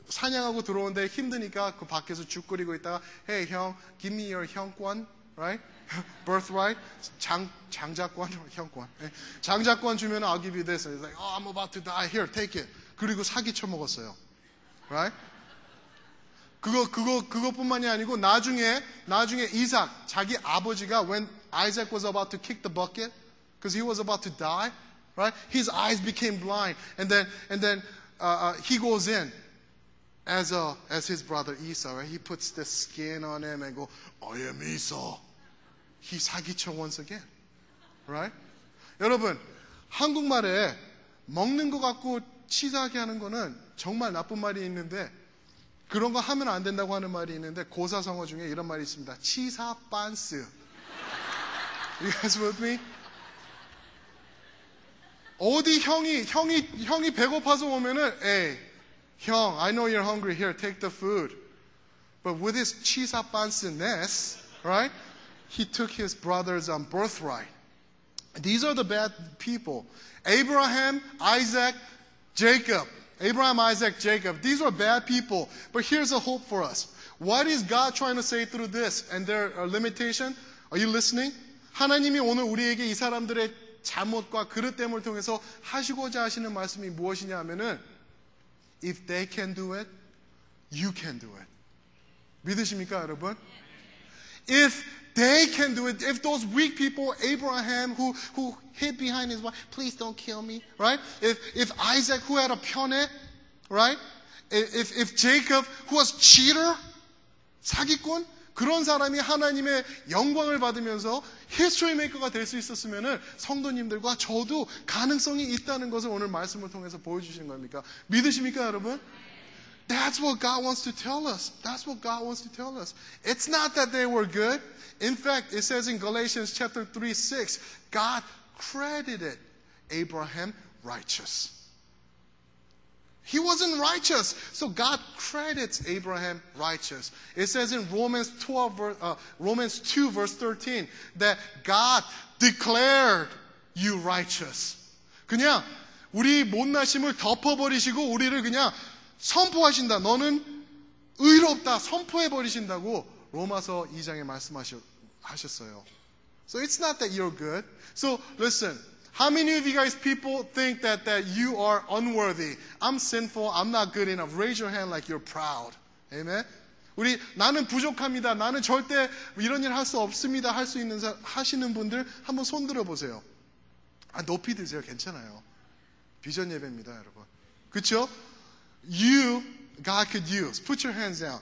사냥하고 들어오는데 힘드니까 그 밖에서 죽 끓이고 있다가 hey 형, give me your 형권, right? birthright, 장 장자권, 형권. 예. 장자권 주면 I'll give you this. He's like, oh, I'm about to die. Here, take it. 그리고 사기 쳐먹었어요. Right? 그거 그거 그것뿐만이 아니고 나중에 나중에 이삭 자기 아버지가 when Isaac was about to kick the bucket because he was about to die, right? His eyes became blind, and then and then uh, uh, he goes in as a as his brother Esau. Right? He puts the skin on him and go, I am Esau. He 사기쳐 once again, right? 여러분 한국말에 먹는 거 갖고 치사하게 하는 거는 정말 나쁜 말이 있는데 그런 거 하면 안 된다고 하는 말이 있는데 고사성어 중에 이런 말이 있습니다. 치사 빤스. You guys with me? 어디 형이 형이 형이 배고파서 오면은 에이 형 I know you're hungry here take the food. But with his 치사 빤스ness, right? He took his brother's um, birthright. These are the bad people. Abraham, Isaac, Jacob. Abraham, Isaac, Jacob. These are bad people. But here's a hope for us. What is God trying to say through this and their uh, limitation? Are you listening? 하나님이 오늘 우리에게 이 사람들의 잘못과 그릇됨을 통해서 하시고자 하시는 말씀이 무엇이냐 하면은 If they can do it, you can do it. 믿으십니까, 여러분? If they can do it, if those weak people, Abraham, who, who hid behind his wife, please don't kill me, right? If, if Isaac, who had a 편애, right? If, if Jacob, who was cheater, 사기꾼, 그런 사람이 하나님의 영광을 받으면서 히스토리 메이커가 될 수 있었으면 성도님들과 저도 가능성이 있다는 것을 오늘 말씀을 통해서 보여주시는 겁니까? 믿으십니까, 여러분? That's what God wants to tell us. That's what God wants to tell us. It's not that they were good. In fact, it says in Galatians chapter 3, 6, God credited Abraham righteous. He wasn't righteous. So God credits Abraham righteous. It says in Romans 12, ver- uh, Romans 2 verse 13 that God declared you righteous. 그냥 우리 못나심을 덮어버리시고 우리를 그냥 선포하신다. 너는 의롭다. 선포해버리신다고 로마서 2장에 말씀하셨어요. So it's not that you're good. So listen. How many of you guys people think that, that you are unworthy? I'm sinful. I'm not good enough. Raise your hand like you're proud. Amen? 우리 나는 부족합니다. 나는 절대 이런 일 할 수 없습니다. 할 수 있는 사, 하시는 분들 한번 손 들어 보세요. 아, 높이 드세요. 괜찮아요. 비전 예배입니다, 여러분. 그렇죠? You God could use. Put your hands down.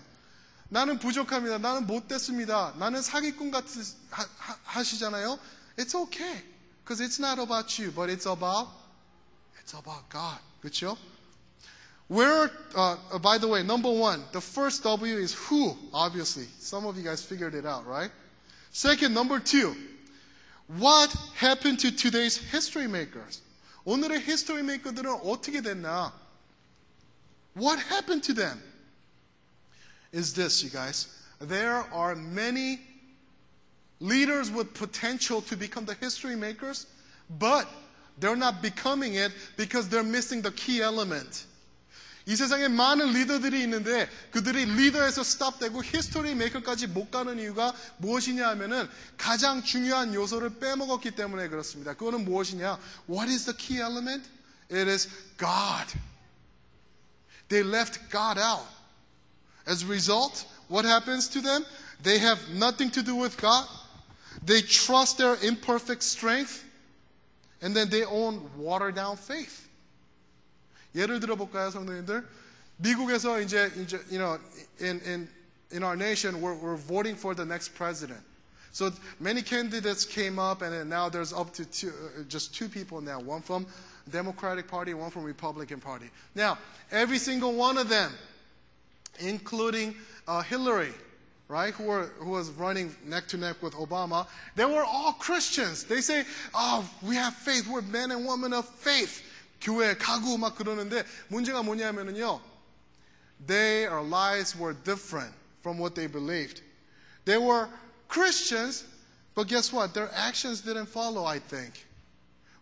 나는 부족합니다. 나는 못 됐습니다. 나는 사기꾼 같 하, 하, 하시잖아요. It's okay. Because it's not about you, but it's about it's about God. 그렇죠? Where, uh, uh, by the way, number one, the first W is who, obviously. Some of you guys figured it out, right? Second, number two, what happened to today's history makers? 오늘의 history maker들은 어떻게 됐나? What happened to them? Is this, you guys. There are many leaders with potential to become the history makers, but they're not becoming it because they're missing the key element. 이 세상에 많은 리더들이 있는데 그들이 리더에서 스탑되고 히스토리 메이커까지 못 가는 이유가 무엇이냐 하면은 가장 중요한 요소를 빼먹었기 때문에 그렇습니다. 그거는 무엇이냐? What is the key element? It is God. They left God out. As a result, what happens to them? They have nothing to do with God. They trust their imperfect strength. And then they own watered down faith. 예를 들어 볼까요, 성도님들? 미국에서 이제, 이제 you know, in, in, in our nation, we're, we're voting for the next president. So many candidates came up, and then now there's up to two, uh, just two people now, one from Democratic Party, one from Republican Party. Now, every single one of them, including uh, Hillary, right, who, were, who was running neck to neck with Obama, they were all Christians. They say, oh, we have faith. We're men and women of faith. 교회 가고 막 그러는데 문제가 뭐냐면은요. Their lives were different from what they believed. They were Christians, but guess what? Their actions didn't follow, I think.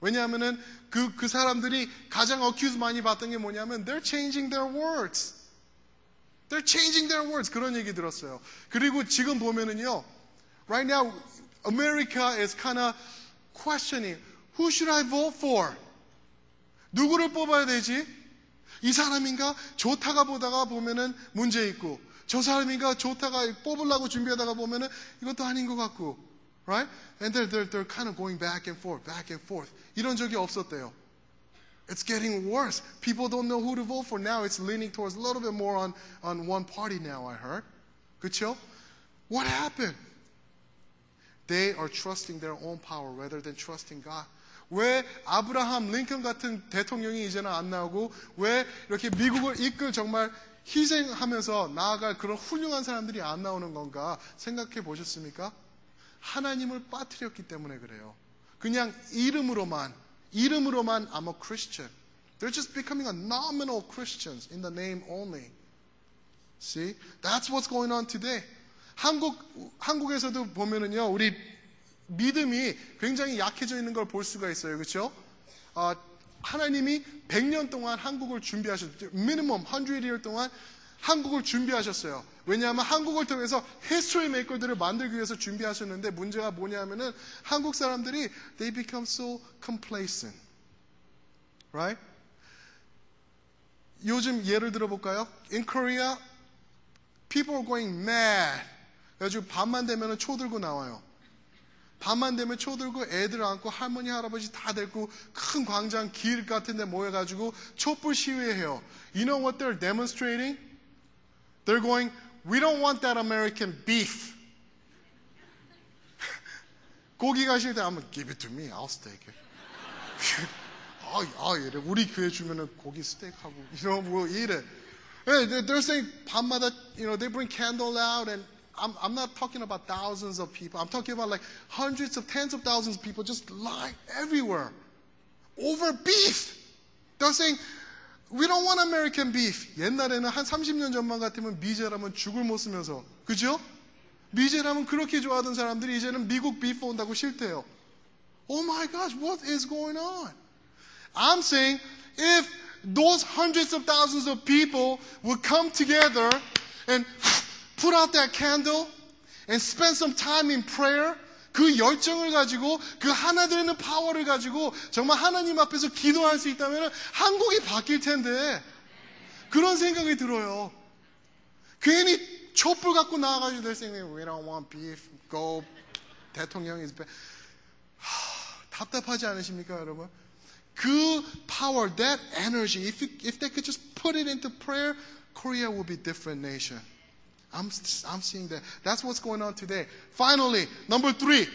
왜냐하면은 그, 그 사람들이 가장 어큐즈 많이 받던 게 뭐냐면 they're changing their words. They're changing their words. 그런 얘기 들었어요. 그리고 지금 보면은요. Right now, America is kind of questioning, who should I vote for? 누구를 뽑아야 되지? 이 사람인가? 좋다가 보다가 보면은 문제 있고, 저 사람인가? 좋다가 뽑으려고 준비하다가 보면은 이것도 아닌 것 같고, right? And they're, they're, they're kind of going back and forth, back and forth. 이런 적이 없었대요. It's getting worse. People don't know who to vote for. Now it's leaning towards a little bit more on, on one party now, I heard. 그쵸? What happened? They are trusting their own power rather than trusting God. 왜 아브라함, 링컨 같은 대통령이 이제는 안 나오고 왜 이렇게 미국을 이끌 정말 희생하면서 나아갈 그런 훌륭한 사람들이 안 나오는 건가 생각해 보셨습니까? 하나님을 빠뜨렸기 때문에 그래요. 그냥 이름으로만 이름으로만 I'm a Christian. They're just becoming a nominal Christians in the name only. See? That's what's going on today. 한국 한국에서도 보면은요. 우리 믿음이 굉장히 약해져 있는 걸 볼 수가 있어요. 그렇죠? 어, 하나님이 100년 동안 한국을 준비하셨죠. 미니멈 100year 동안 한국을 준비하셨어요. 왜냐하면 한국을 통해서 히스토리 메이커들을 만들기 위해서 준비하셨는데 문제가 뭐냐면은 한국 사람들이 they become so complacent. Right? 요즘 예를 들어 볼까요? In Korea, people are going mad. 그래가지고 밤만 되면은 초 들고 나와요. 밤만 되면 초 들고 애들 안고 할머니 할아버지 다 데리고 큰 광장 길 같은 데 모여가지고 촛불 시위해요. You know what they're demonstrating? They're going, we don't want that American beef. [laughs] 고기가 going to give it to me. I'll steak it. oh, oh, 이래. 우리 교회 주면은 고기 스테이크하고 you know we'll eat it. They're saying 밤마다 you know they bring candle out and I'm, I'm not talking about thousands of people. I'm talking about like hundreds of tens of thousands of people just lying everywhere over beef. They're saying we don't want American beef. 옛날에는 한 30년 전만 같으면 미제라면 죽을 못 쓰면서. 그죠? 미제라면 그렇게 좋아하던 사람들이 이제는 미국 비프 온다고 싫대요. Oh my gosh, what is going on? I'm saying if those hundreds of thousands of people would come together and put out that candle and spend some time in prayer, 그 열정을 가지고 그 하나 되는 파워를 가지고 정말 하나님 앞에서 기도할 수 있다면 한국이 바뀔 텐데 그런 생각이 들어요. 괜히 촛불 갖고 나와가지고 they're saying we don't want beef, go 대통령 is bad. 하, 답답하지 않으십니까 여러분? 그 power, that energy, if, you, if they could just put it into prayer, Korea will be different nation. I'm, I'm seeing that. That's what's going on today. Finally, number three,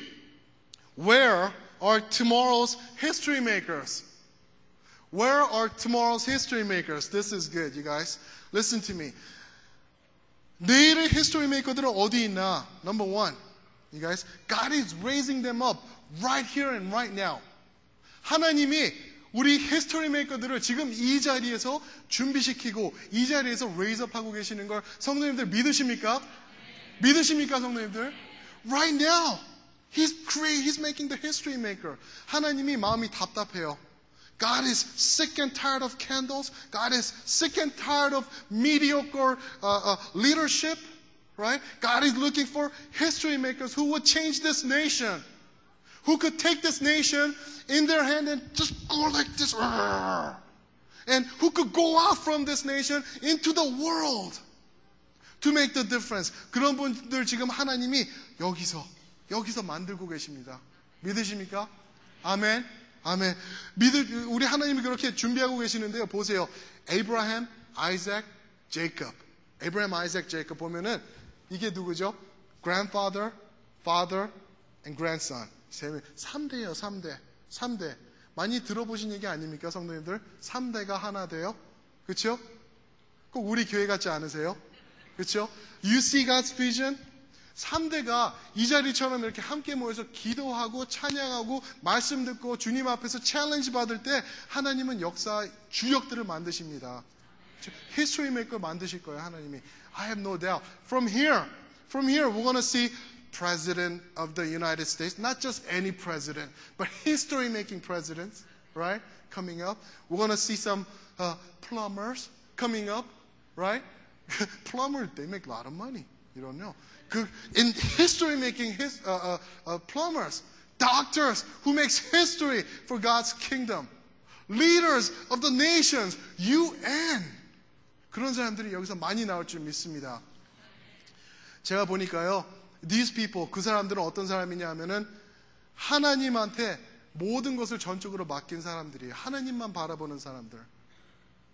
where are tomorrow's history makers? Where are tomorrow's history makers? This is good, you guys. Listen to me. 내일의 history maker들은 어디 있나? Number one, you guys, God is raising them up right here and right now. 하나님이 우리 history maker들을 지금 이 자리에서 준비시키고 이 자리에서 raise up 하고 계시는 걸 성도님들 믿으십니까? 믿으십니까, 성도님들? Right now, He's create, He's making the history maker. 하나님이 마음이 답답해요. God is sick and tired of candles. God is sick and tired of mediocre uh, uh, leadership, right? God is looking for history makers who would change this nation, Who could take this nation in their hand and just go like this, and who could go out from this nation into the world to make the difference. 그런 분들 지금 하나님이 여기서 여기서 만들고 계십니다. 믿으십니까? 아멘. 아멘. 믿을 우리 하나님이 그렇게 준비하고 계시는데요. 보세요. 에이브라함, 아이작, 제이콥. 에이브라함, 아이작, 제이콥 보면은 이게 누구죠? grandfather, father, and grandson. 세 명. 3대예요, 3대. 3대. 많이 들어보신 얘기 아닙니까, 성도님들? 3대가 하나 돼요? 그렇죠? 꼭 우리 교회 같지 않으세요? 그렇죠? You see God's vision? 3대가 이 자리처럼 이렇게 함께 모여서 기도하고 찬양하고 말씀 듣고 주님 앞에서 챌린지 받을 때 하나님은 역사 주역들을 만드십니다. history maker 만드실 거예요, 하나님이. I have no doubt. From here, from here, we're going to see president of the United States, not just any president, but history making presidents, right? Coming up. We're going to see some uh, plumbers coming up, right? [laughs] Plumbers, they make a lot of money. You don't know. 그, in history making his, uh, uh, uh, plumbers, doctors who makes history for God's kingdom, leaders of the nations, UN. 그런 사람들이 여기서 많이 나올 줄 믿습니다. 제가 보니까요, these people, 그 사람들은 어떤 사람이냐 하면은 하나님한테 모든 것을 전적으로 맡긴 사람들이에요. 하나님만 바라보는 사람들.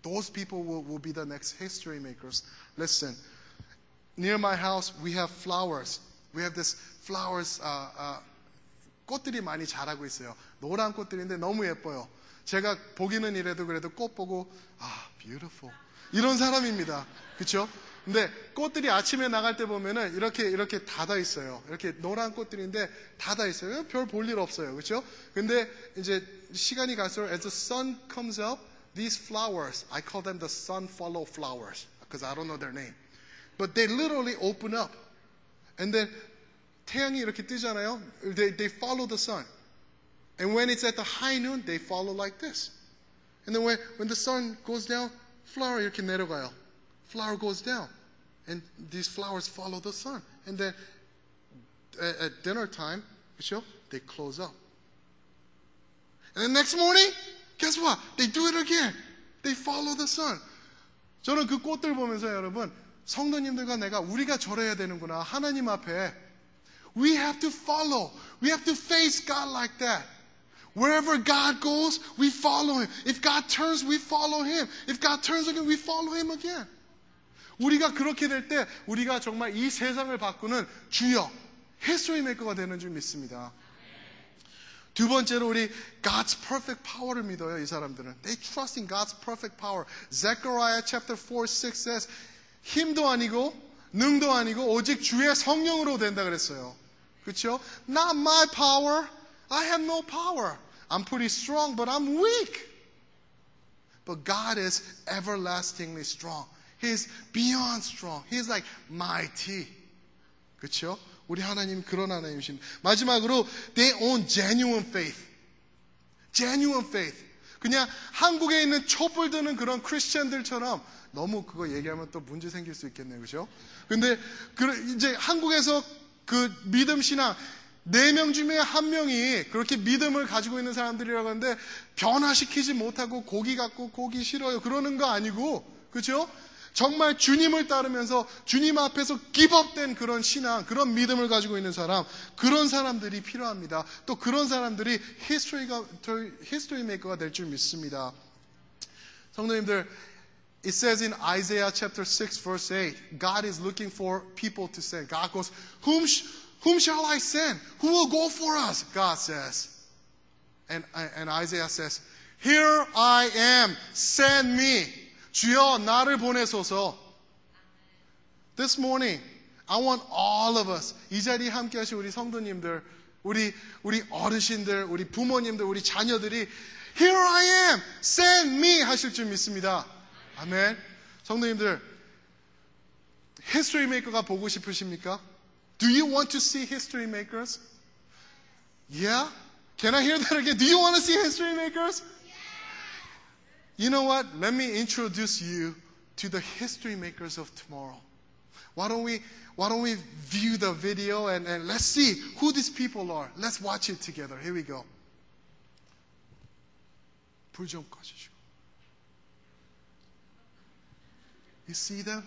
Those people will, will be the next history makers. Listen, near my house we have flowers. We have this flowers, uh, uh, 꽃들이 많이 자라고 있어요. 노란 꽃들인데 너무 예뻐요. 제가 보기는 이래도 그래도 꽃 보고 아, beautiful. 이런 사람입니다. 그렇죠? 근데 꽃들이 아침에 나갈 때 보면은 이렇게 이렇게 닫아 있어요. 이렇게 노란 꽃들인데 닫아 있어요. 별 볼 일 없어요. 그렇죠? 근데 이제 시간이 갈수록 as the sun comes up, these flowers, I call them the sun follow flowers because I don't know their name. But they literally open up. And then 태양이 이렇게 뜨잖아요. They, they follow the sun. And when it's at the high noon, they follow like this. And then when, when the sun goes down, flower 이렇게 내려가요. Flower goes down. And these flowers follow the sun. And then at, at dinner time, 그렇죠? They close up. And the next morning, guess what? They do it again. They follow the sun. 저는 그 꽃들 보면서 여러분, 성도님들과 내가 우리가 저래야 되는구나. 하나님 앞에. We have to follow. We have to face God like that. Wherever God goes, we follow Him. If God turns, we follow Him. If God turns again, we follow Him again. 우리가 그렇게 될 때, 우리가 정말 이 세상을 바꾸는 주역, 히스토리 메이커가 되는 줄 믿습니다. 두 번째로 우리 God's perfect power를 믿어요, 이 사람들은. They trust in God's perfect power. Zechariah chapter 4, 6 says, 힘도 아니고, 능도 아니고, 오직 주의 성령으로 된다 그랬어요. 그렇죠? Not my power. I have no power. I'm pretty strong, but I'm weak. But God is everlastingly strong. He's beyond strong. He's like mighty. 그렇죠? 우리 하나님 그런 하나님이십니다. 마지막으로 they own genuine faith. genuine faith. 그냥 한국에 있는 촛불 드는 그런 크리스천들처럼 너무 그거 얘기하면 또 문제 생길 수 있겠네요. 그죠? 근데 그 이제 한국에서 그 믿음 신앙 네 명 중에 한 명이 그렇게 믿음을 가지고 있는 사람들이라고 하는데 변화시키지 못하고 고기 갖고 고기 싫어요. 그러는 거 아니고 그죠? 정말 주님을 따르면서 주님 앞에서 기법된 그런 신앙, 그런 믿음을 가지고 있는 사람, 그런 사람들이 필요합니다. 또 그런 사람들이 히스토리가, 히스토리 메이커가 될 줄 믿습니다. 성도님들, it says in Isaiah chapter 6 verse 8, God is looking for people to send. God goes, whom, sh- whom shall I send? Who will go for us? God says. And, and Isaiah says, here I am, send me. 주여 나를 보내소서. This morning, I want all of us, 이 자리에 함께 하신 우리 성도님들, 우리, 우리 어르신들, 우리 부모님들, 우리 자녀들이 Here I am, send me 하실 줄 믿습니다. 아멘. 성도님들, history maker가 보고 싶으십니까? Do you want to see history makers? Yeah? Can I hear that again? Do you want to see history makers? You know what? Let me introduce you to the history makers of tomorrow. Why don't we, why don't we view the video and, and let's see who these people are. Let's watch it together. Here we go. 불좀 꺼주시고. You see them?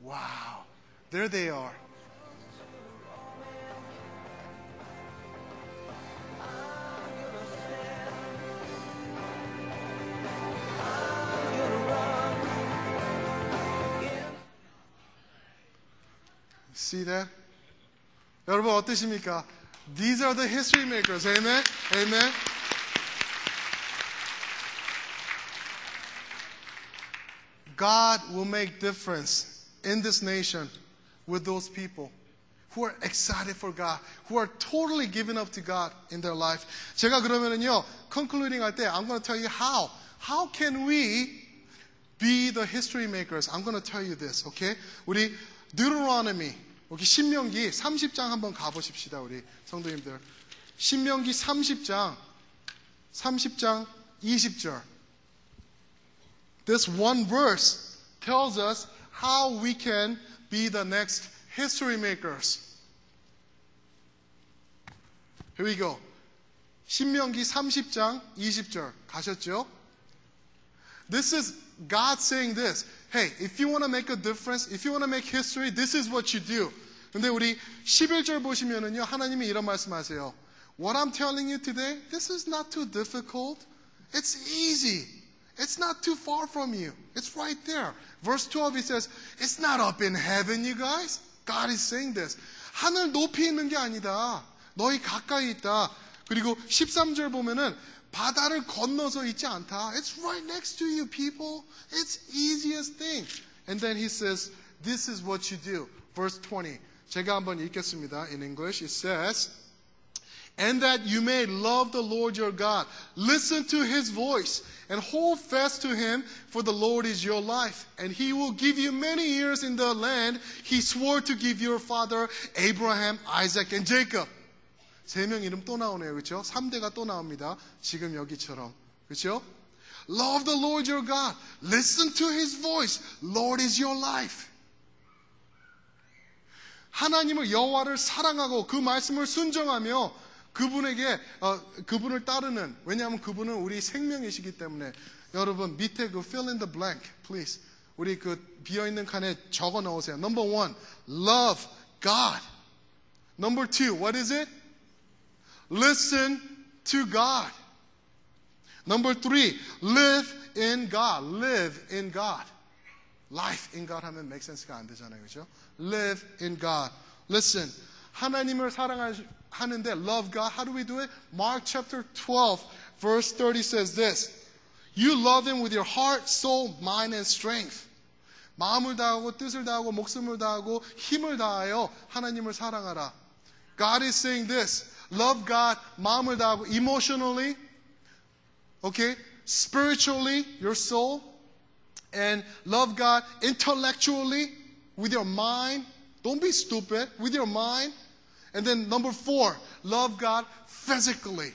Wow. There they are. See that? 여러분 어떠십니까? These are the history makers. Amen. Amen. God will make difference in this nation with those people who are excited for God, who are totally given up to God in their life. 제가 그러면은요, concluding 할 때, I'm going to tell you how. How can we be the history makers? I'm going to tell you this, okay? 우리 Deuteronomy, 여기 신명기 30장 한번 가보십시다, 우리 성도님들. 신명기 30장, 30장 20절. This one verse tells us how we can be the next history makers. Here we go. 신명기 30장 20절 가셨죠? This is God saying this. Hey, if you want to make a difference, if you want to make history, this is what you do. 근데 우리 11절 보시면은요, 하나님이 이런 말씀하세요. What I'm telling you today, this is not too difficult. It's easy. It's not too far from you. It's right there. Verse 12, he says, It's not up in heaven, you guys. God is saying this. 하늘 높이 있는 게 아니다. 너희 가까이 있다. 그리고 13절 보면은 바다를 건너서 있지 않다. It's right next to you, people. It's easiest thing. And then he says, This is what you do. Verse 20. 제가 한번 읽겠습니다. In English, it says, and that you may love the Lord your God. Listen to his voice and hold fast to him, for the Lord is your life, and he will give you many years in the land he swore to give your father Abraham, Isaac, and Jacob. 세 명 이름 또 나오네요. 그렇죠? 3대가 또 나옵니다. 지금 여기처럼. 그렇죠? Love the Lord your God. Listen to his voice. Lord is your life. 하나님을 여호와를 사랑하고 그 말씀을 순종하며 그분에게 어, 그분을 따르는 왜냐하면 그분은 우리 생명이시기 때문에 여러분 밑에 그 fill in the blank please 우리 그 비어 있는 칸에 적어 넣으세요. Number one, love God. Number two, what is it? Listen to God. Number three, live in God. Live in God. Life in God 하면 make sense가 안 되잖아요, 그렇죠? Live in God. Listen, 하나님을 사랑하는데 love God. How do we do it? Mark chapter 12 verse 30 says this. You love him with your heart, soul, mind and strength. 마음을 다하고 뜻을 다하고 목숨을 다하고 힘을 다하여 하나님을 사랑하라. God is saying this. Love God, mom or dad, emotionally, okay, spiritually, your soul, and love God intellectually with your mind. Don't be stupid with your mind. And then number four, love God physically.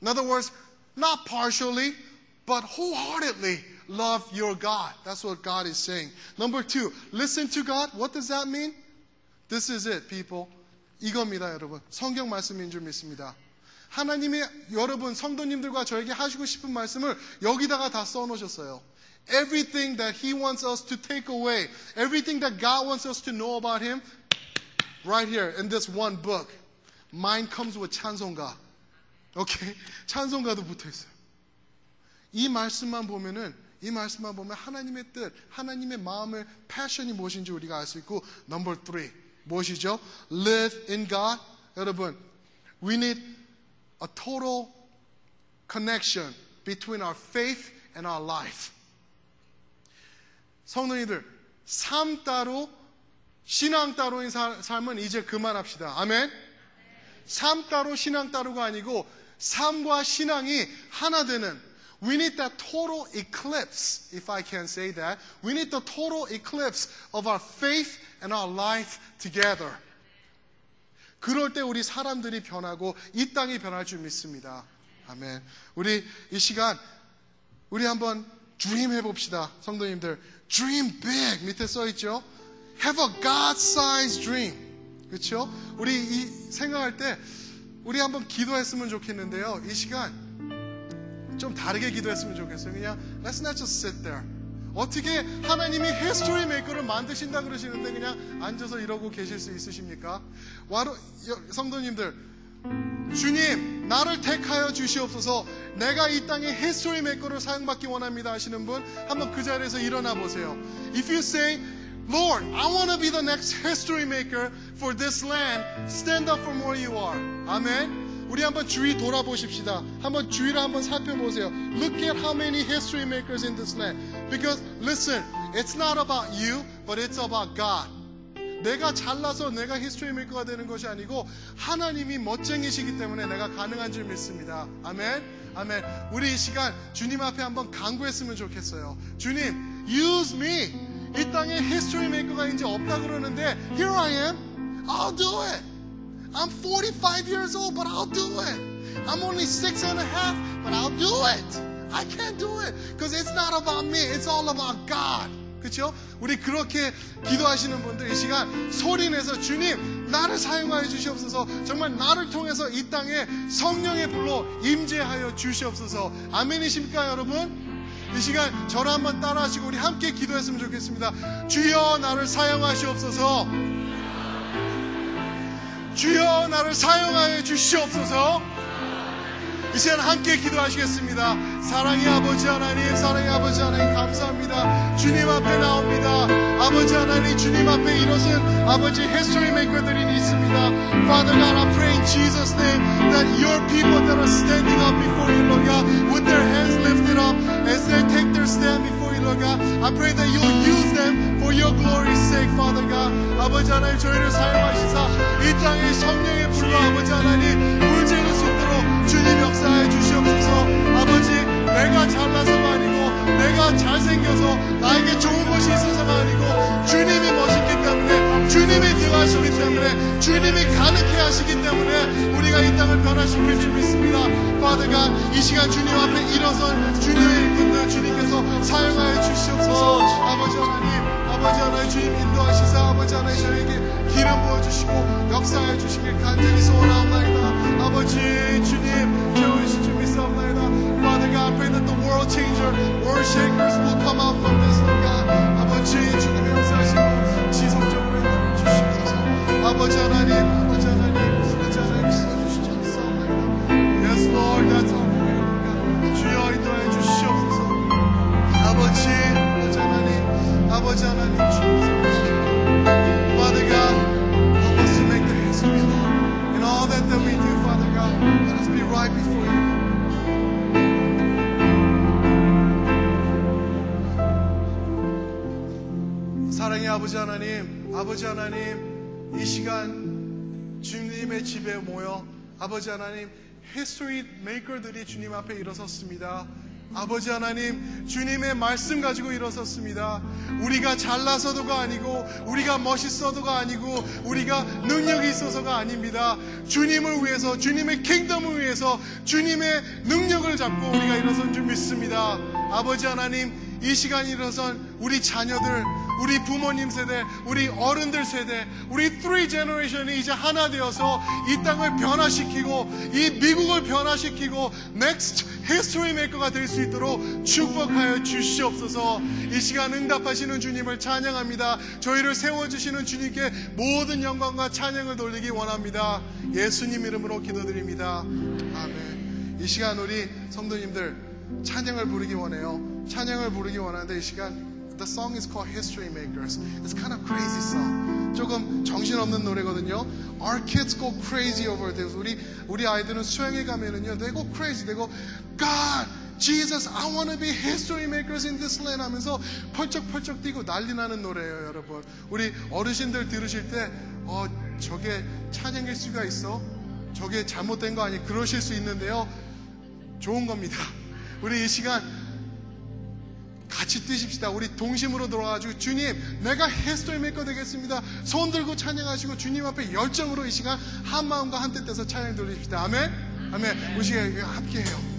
In other words, not partially, but wholeheartedly love your God. That's what God is saying. Number two, listen to God. What does that mean? This is it, people. 이겁니다, 여러분. 성경 말씀인 줄 믿습니다. 하나님이 여러분 성도님들과 저에게 하시고 싶은 말씀을 여기다가 다 써놓으셨어요. Everything that He wants us to take away, everything that God wants us to know about Him, right here in this one book. Mine comes with 찬송가. 오케이? 찬송가도 붙어 있어요. 이 말씀만 보면은 이 말씀만 보면 하나님의 뜻, 하나님의 마음의 패션이 무엇인지 우리가 알 수 있고 number three 무엇이죠? Live in God. 여러분, we need a total connection between our faith and our life. 성도님들, 삶 따로 신앙 따로인 사- 삶은 이제 그만합시다. 아멘. 삶 따로 신앙 따로가 아니고 삶과 신앙이 하나 되는 We need that total eclipse, if I can say that. We need the total eclipse of our faith and our life together. 그럴 때 우리 사람들이 변하고 이 땅이 변할 줄 믿습니다. 아멘. 우리 이 시간 우리 한번 dream 해봅시다. 성도님들. dream big 밑에 써 있죠. have a God-sized dream. 그렇죠? 우리 이 생각할 때 우리 한번 기도했으면 좋겠는데요. 이 시간 좀 다르게 기도했으면 좋겠어요. 그냥 let's not just sit there. 어떻게 하나님이 history maker를 만드신다 그러시는데 그냥 앉아서 이러고 계실 수 있으십니까? 와로, 여- 성도님들, 주님, 나를 택하여 주시옵소서 내가 이 땅의 history maker로 사용받기 원합니다 하시는 분 한번 그 자리에서 일어나 보세요. If you say, Lord, I want to be the next history maker for this land, stand up from where you are. 아멘. 우리 한번 주위 돌아보십시다. 한번 주위를 한번 살펴보세요. Look at how many history makers in this land. Because listen, it's not about you, but it's about God. 내가 잘나서 내가 히스토리 메이커가 되는 것이 아니고 하나님이 멋쟁이시기 때문에 내가 가능한 줄 믿습니다. 아멘. 아멘. 우리 이 시간 주님 앞에 한번 강구했으면 좋겠어요. 주님, use me. 이 땅에 히스토리 메이커가 이제 없다 그러는데 here I am. I'll do it. I'm 45 years old, but I'll do it. I'm only six and a half, but I'll do it. I can't do it because it's not about me. It's all about God. 그렇죠? 우리 그렇게 기도하시는 분들 이 시간 소리 내서 주님 나를 사용하여 주시옵소서 정말 나를 통해서 이 땅에 성령의 불로 임재하여 주시옵소서 아멘이십니까 여러분? 이 시간 저를 한번 따라하시고 우리 함께 기도했으면 좋겠습니다 주여 나를 사용하시옵소서 주여 나를 사용하여 주시옵소서 이 시간 함께 기도하시겠습니다. 사랑의 아버지 하나님, 사랑의 아버지 하나님 감사합니다. 주님 앞에 나옵니다. 아버지 하나님, 주님 앞에 일어선 아버지 history maker들이 있습니다. Father God, I pray in Jesus' name that your people that are standing up before you, Lord God, with their hands lifted up as they take their stand before you, Lord God, I pray that you'll use them for your glory's sake, Father God. 아버지 하나님, 저희를 사용하시사 이 땅의 성령의 불로 아버지 하나님, 물질을 쏟도록 주님 역사해 주시옵소서 아버지 내가 잘나서가 아니고 내가 잘생겨서 나에게 좋은 것이 있어서가 아니고 주님이 멋있기 때문에 주님이 기도하시기 때문에 주님이 가능케 하시기 때문에 우리가 이 땅을 변화시킬 줄 믿습니다. 파드가 이 시간 주님 앞에 일어선 주님의 일꾼들 주님께서 사용하여 주시옵소서. 아버지 하나님 아버지 하나님 주님 인도하시사 아버지 하나님 저에게 기름 부어주시고 역사해 주시길 간절히 소원하옵나이다. 아버지 주님 채우실 줄 믿사옵나이다. Father God pray that the world changer world shakers will come out from this Lord God. 아버지 주님 Abaca Harim, Abaca Harim, Abaca Yes, Lord, that's our prayer, 주여 인도해 주시옵소서. 아버지, 아버지 하나님, 아버지 하나님 주옵소서. Father God, help us to make the hands of you, Lord. In all that that we do, Father God, let us be right before you. 사랑의 아버지 하나님, 아버지 하나님, 이 시간 주님의 집에 모여 아버지 하나님, 히스토리 메이커들이 주님 앞에 일어섰습니다. 아버지 하나님, 주님의 말씀 가지고 일어섰습니다. 우리가 잘나서도가 아니고, 우리가 멋있어도가 아니고, 우리가 능력이 있어서가 아닙니다. 주님을 위해서, 주님의 킹덤을 위해서, 주님의 능력을 잡고 우리가 일어선 줄 믿습니다. 아버지 하나님, 이 시간 일어선 우리 자녀들, 우리 부모님 세대, 우리 어른들 세대, 우리 3 제너레이션이 이제 하나 되어서 이 땅을 변화시키고 이 미국을 변화시키고 넥스트 히스토리 메이커가 될 수 있도록 축복하여 주시옵소서. 이 시간 응답하시는 주님을 찬양합니다. 저희를 세워 주시는 주님께 모든 영광과 찬양을 돌리기 원합니다. 예수님 이름으로 기도드립니다. 아멘. 이 시간 우리 성도님들 찬양을 부르기 원해요. 찬양을 부르기 원하는데 이 시간 The song is called History Makers. It's kind of crazy song. 조금 정신없는 노래거든요. Our kids go crazy over this. 우리 우리 아이들은 수영에 가면은요, they go crazy. They go, God, Jesus, I want to be history makers in this land 하면서 펄쩍펄쩍 뛰고 난리 나는 노래예요, 여러분. 우리 어르신들 들으실 때, 어, 저게 찬양일 수가 있어? 저게 잘못된 거 아니? 그러실 수 있는데요. 좋은 겁니다. 우리 이 시간 같이 뛰십시다. 우리 동심으로 돌아가지고 주님, 내가 히스토리 메이커 되겠습니다. 손 들고 찬양하시고 주님 앞에 열정으로 이 시간 한 마음과 한뜻 돼서 찬양 돌리십시다. 아멘. 아멘. 우리 함께해요.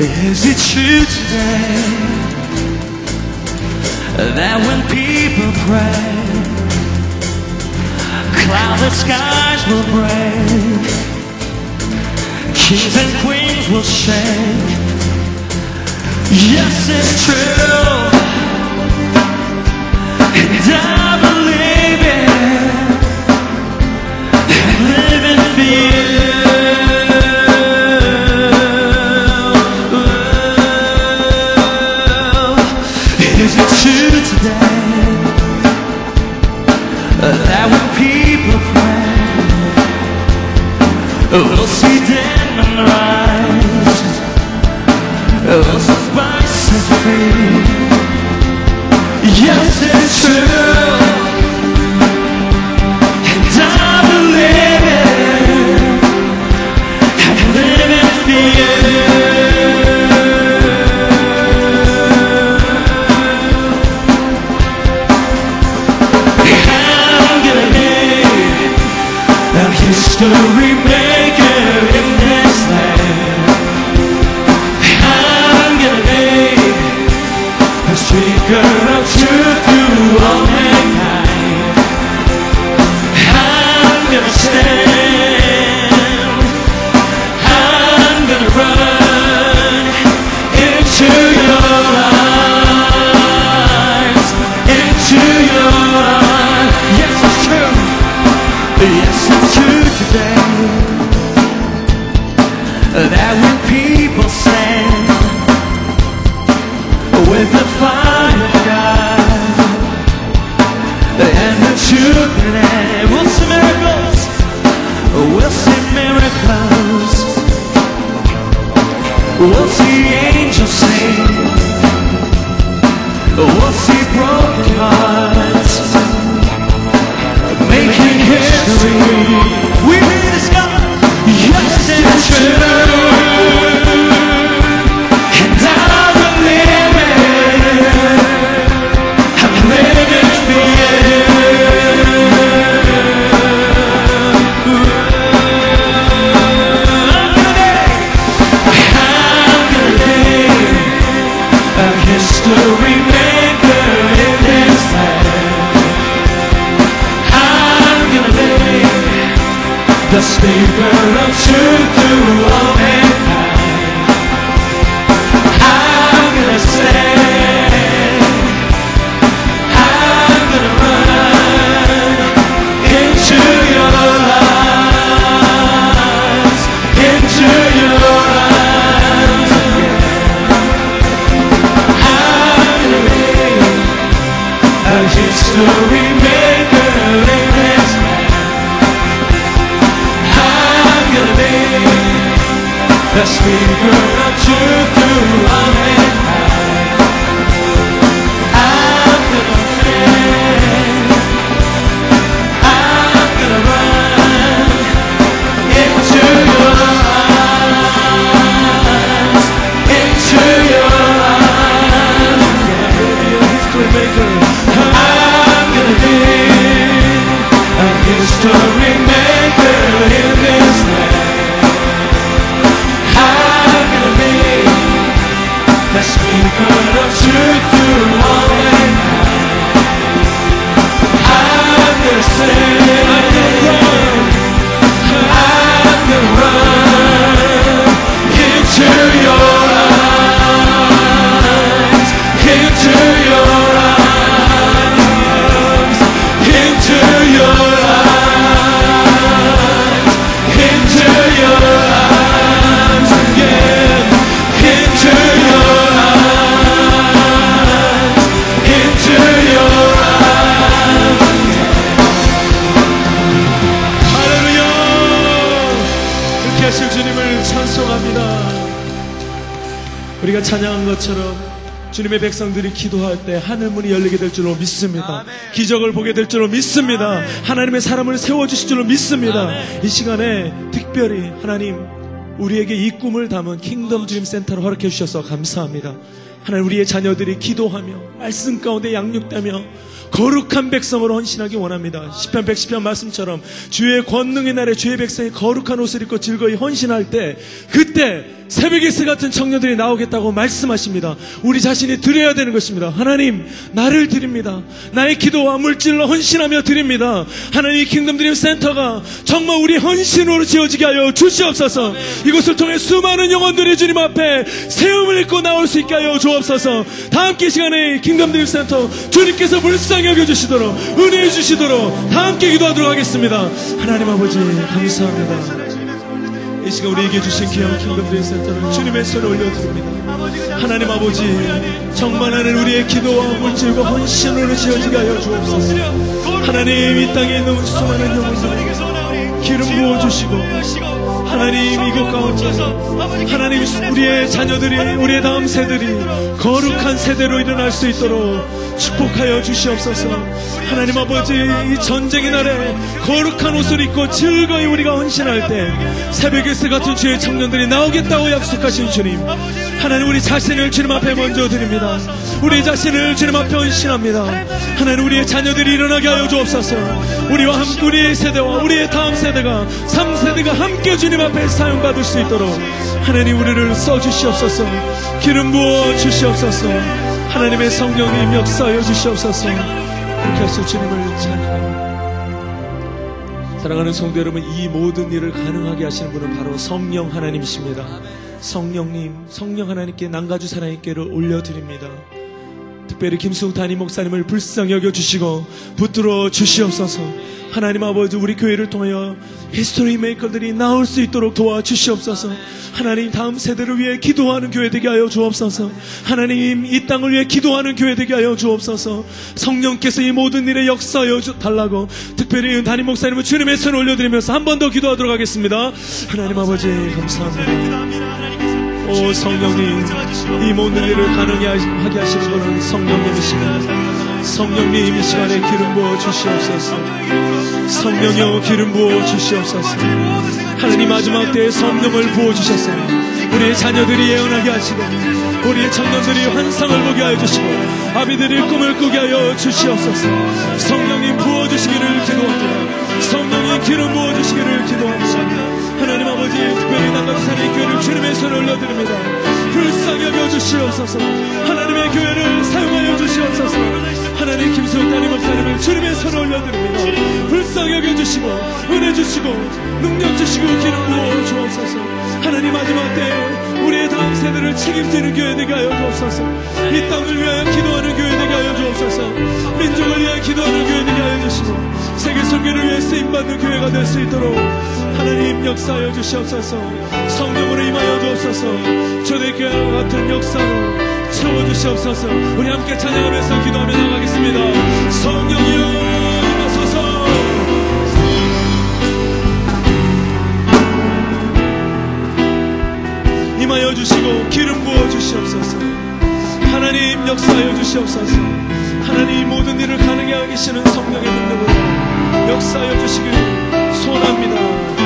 Is it true today that when people pray, clouded skies will break, kings and queens will shake? Yes, it's true, and I believe it. And live Yes, it's true,
때 하늘 문이 열리게 될 줄로 믿습니다. 기적을 보게 될 줄로 믿습니다. 하나님의 사람을 세워주실 줄로 믿습니다. 이 시간에 특별히 하나님 우리에게 이 꿈을 담은 킹덤 드림 센터를 허락해 주셔서 감사합니다. 하나님 우리의 자녀들이 기도하며 말씀 가운데 양육되며 거룩한 백성으로 헌신하기 원합니다. 10편 110편 말씀처럼 주의 권능의 날에 주의 백성이 거룩한 옷을 입고 즐거이 헌신할 때 그때 새벽의 새 같은 청년들이 나오겠다고 말씀하십니다. 우리 자신이 드려야 되는 것입니다. 하나님 나를 드립니다. 나의 기도와 물질로 헌신하며 드립니다. 하나님 이 킹덤 드림 센터가 정말 우리 헌신으로 지어지게 하여 주시옵소서. 이곳을 통해 수많은 영혼들이 주님 앞에 세움을 입고 나올 수 있게 하여 주옵소서. 다 함께 이 시간에 킹덤 드림 센터 주님께서 불쌍히 여겨 주시도록 은혜해 주시도록 다 함께 기도하도록 하겠습니다. 하나님 아버지 감사합니다. 이 시간 우리에게 주신 귀한 킹덤 드림 센터를 주님의 손에 올려드립니다. 하나님 아버지 정만하는 우리의 기도와 물질과 헌신으로 지어지게 하여 주옵소서. 하나님 이 땅에 있는 수많은 영혼들 기름 부어주시고 하나님 이곳 가운데 하나님 우리의 자녀들이 우리의 다음 세들이 거룩한 세대로 일어날 수 있도록 축복하여 주시옵소서. 하나님 아버지 이 전쟁의 날에 거룩한 옷을 입고 즐거이 우리가 헌신할 때 새벽의 새 같은 주의 청년들이 나오겠다고 약속하신 주님. 하나님 우리 자신을 주님 앞에 먼저 드립니다. 우리 자신을 주님 앞에 헌신합니다. 하나님 우리의 자녀들이 일어나게 하여 주옵소서. 우리와 함께 우리의 세대와 우리의 다음 세대가 3세대가 함께 주님 앞에 사용받을 수 있도록 하나님 우리를 써주시옵소서. 기름 부어 주시옵소서. 하나님의 성령님 역사하여 주시옵소서. 그렇게 하실 주님을 찬양합니다. 사랑하는 성도 여러분 이 모든 일을 가능하게 하시는 분은 바로 성령 하나님이십니다. 성령님 성령 하나님께 난가주 사랑님께를 올려드립니다 특별히 김수웅 담임 목사님을 불쌍히 여겨 주시고 붙들어 주시옵소서. 하나님 아버지 우리 교회를 통하여 히스토리 메이커들이 나올 수 있도록 도와 주시옵소서. 하나님 다음 세대를 위해 기도하는 교회 되게 하여 주옵소서. 하나님 이 땅을 위해 기도하는 교회 되게 하여 주옵소서. 성령께서 이 모든 일에 역사하여 주- 달라고 특별히 담임 목사님을 주님의 손에 올려드리면서 한 번 더 기도하도록 하겠습니다. 하나님 아버지 감사합니다. 오 성령님 이 모든 일을 가능하게 하시는 분은 성령님이십니다. 성령님 이 시간에 기름 부어 주시옵소서. 성령여 기름 부어 주시옵소서. 하나님 마지막 때에 성령을 부어 주셨어요 우리의 자녀들이 예언하게 하시고 우리의 청년들이 환상을 보게 하여 주시고 아비들이 꿈을 꾸게 하여 주시옵소서. 성령님 부어 주시기를 기도합니다. 성령이 기름 부어 주시기를 기도합니다 하나님 아버지 특별히 남가주산의 교회를 주님의 손에 올려드립니다. 불쌍히 여겨 주시옵소서. 하나님의 교회를 사용하여 주시옵소서. 하나님 김수욱 담임 목사님을 주님의 손에 올려드립니다. 불쌍히 여겨 주시고 은혜 주시고 능력 주시고 기름 부어 주옵소서. 하나님 마지막 때에 우리의 다음 세대를 책임지는 교회 되게 하여 주옵소서. 이 땅을 위하여 기도하는 교회 되게 하여 주옵소서. 민족을 위하여 기도하는 교회 되게 하여 주시고 세계 선교를 위해 쓰임받는 교회가 될 수 있도록 하나님 역사하여 주시옵소서. 성령으로 임하여 주옵소서. 초대교회와 같은 역사로 채워주시옵소서. 우리 함께 찬양하면서 기도하며 나가겠습니다. 성령이여 임하소서. 임하여 주시고 기름 부어 주시옵소서. 하나님 역사하여 주시옵소서. 하나님 모든 일을 가능하게 하고 계시는 성령의 능력으로 역사하여 주시길 소원합니다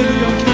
Hallelujah.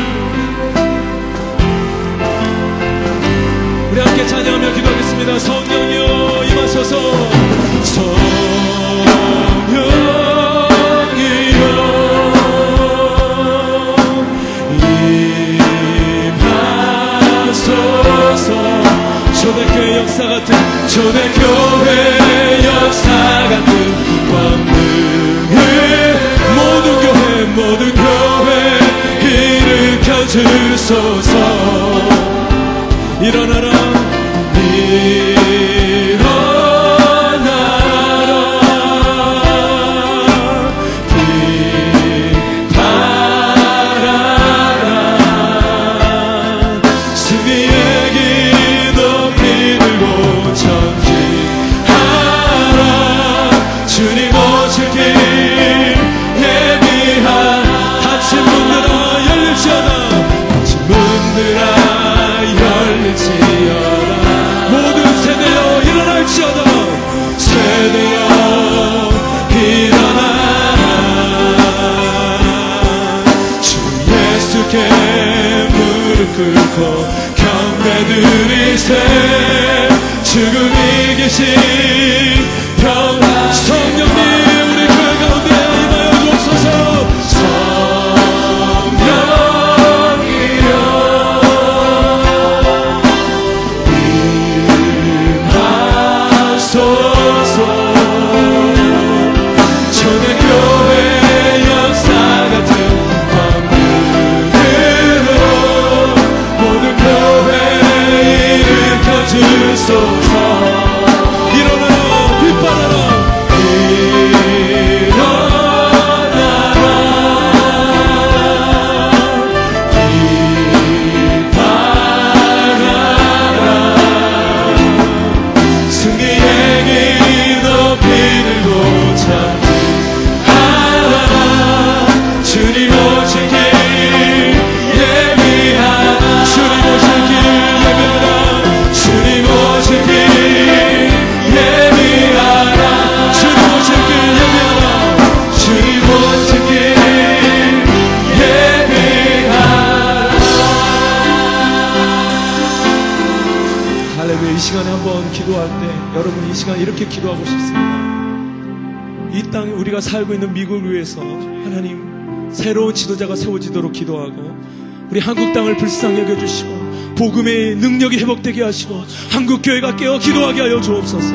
우리 한국 땅을 불쌍히 여겨주시고 복음의 능력이 회복되게 하시고 한국 교회가 깨어 기도하게 하여 주옵소서.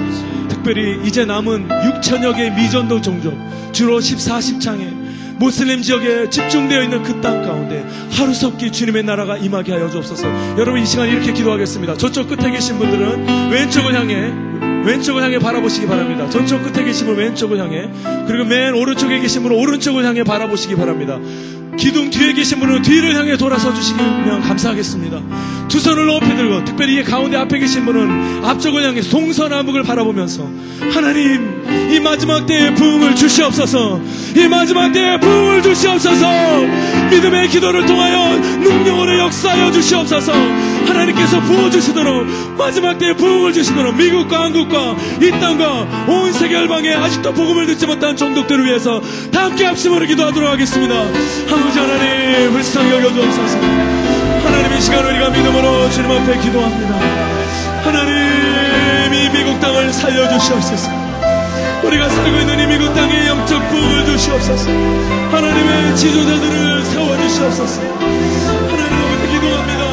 특별히 이제 남은 6천여 개의 미전도 종족 주로 14, 10장에 모슬림 지역에 집중되어 있는 그 땅 가운데 하루속히 주님의 나라가 임하게 하여 주옵소서. 여러분 이 시간 이렇게 기도하겠습니다. 저쪽 끝에 계신 분들은 왼쪽을 향해 왼쪽을 향해 바라보시기 바랍니다. 저쪽 끝에 계신 분 왼쪽을 향해 그리고 맨 오른쪽에 계신 분은 오른쪽을 향해 바라보시기 바랍니다. 기둥 뒤에 계신 분은 뒤를 향해 돌아서 주시면 감사하겠습니다. 두 손을 높이 들고 특별히 이 가운데 앞에 계신 분은 앞쪽을 향해 동서남북을 바라보면서 하나님 이 마지막 때에 부흥을 주시옵소서. 이 마지막 때에 부흥을 주시옵소서. 믿음의 기도를 통하여 능력으로 역사하여 주시옵소서. 하나님께서 부어주시도록 마지막 때에 부흥을 주시도록 미국과 한국과 이 땅과 온 세계 열방에 아직도 복음을 듣지 못한 종족들을 위해서 다 함께 합심으로 기도하도록 하겠습니다. 아버지 하나님 불쌍히 여겨주옵소서. 하나님 이 시간 우리가 믿음으로 주님 앞에 기도합니다. 하나님 이 미국 땅을 살려주시옵소서 우리가 살고 있는 이 미국 땅에 영적 부흥을 주시옵소서. 하나님의 지도자들을 세워주시옵소서. 하나님 아버지 기도합니다.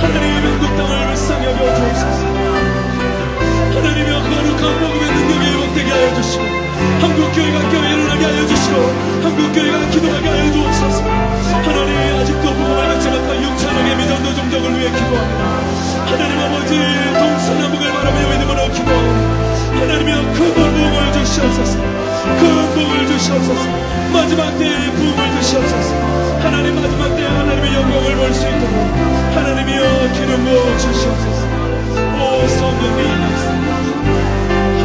하나님 한국 땅을 불쌍히 여겨 주옵소서. 하나님의 거룩한 복음의 능력이 회복되게 하여 주시고 한국 교회가 깨어 일어나게 하여 주시고 한국 교회가 기도하게 하여 주옵소서. 하나님 아직도 복음을 받지 못한 6천억의 미전도 종족을 위해 기도합니다. 하나님 아버지 동서남북을 바라며 믿음으로 기도합니다 하나님이여 큰 복을 주시옵소서. 큰 복을 주시옵소서. 마지막 때에 부흥을 주시옵소서. 하나님 마지막 때에 하나님의 영광을 볼 수 있도록 하나님이여 기름 부어 주시옵소서. 오 성령님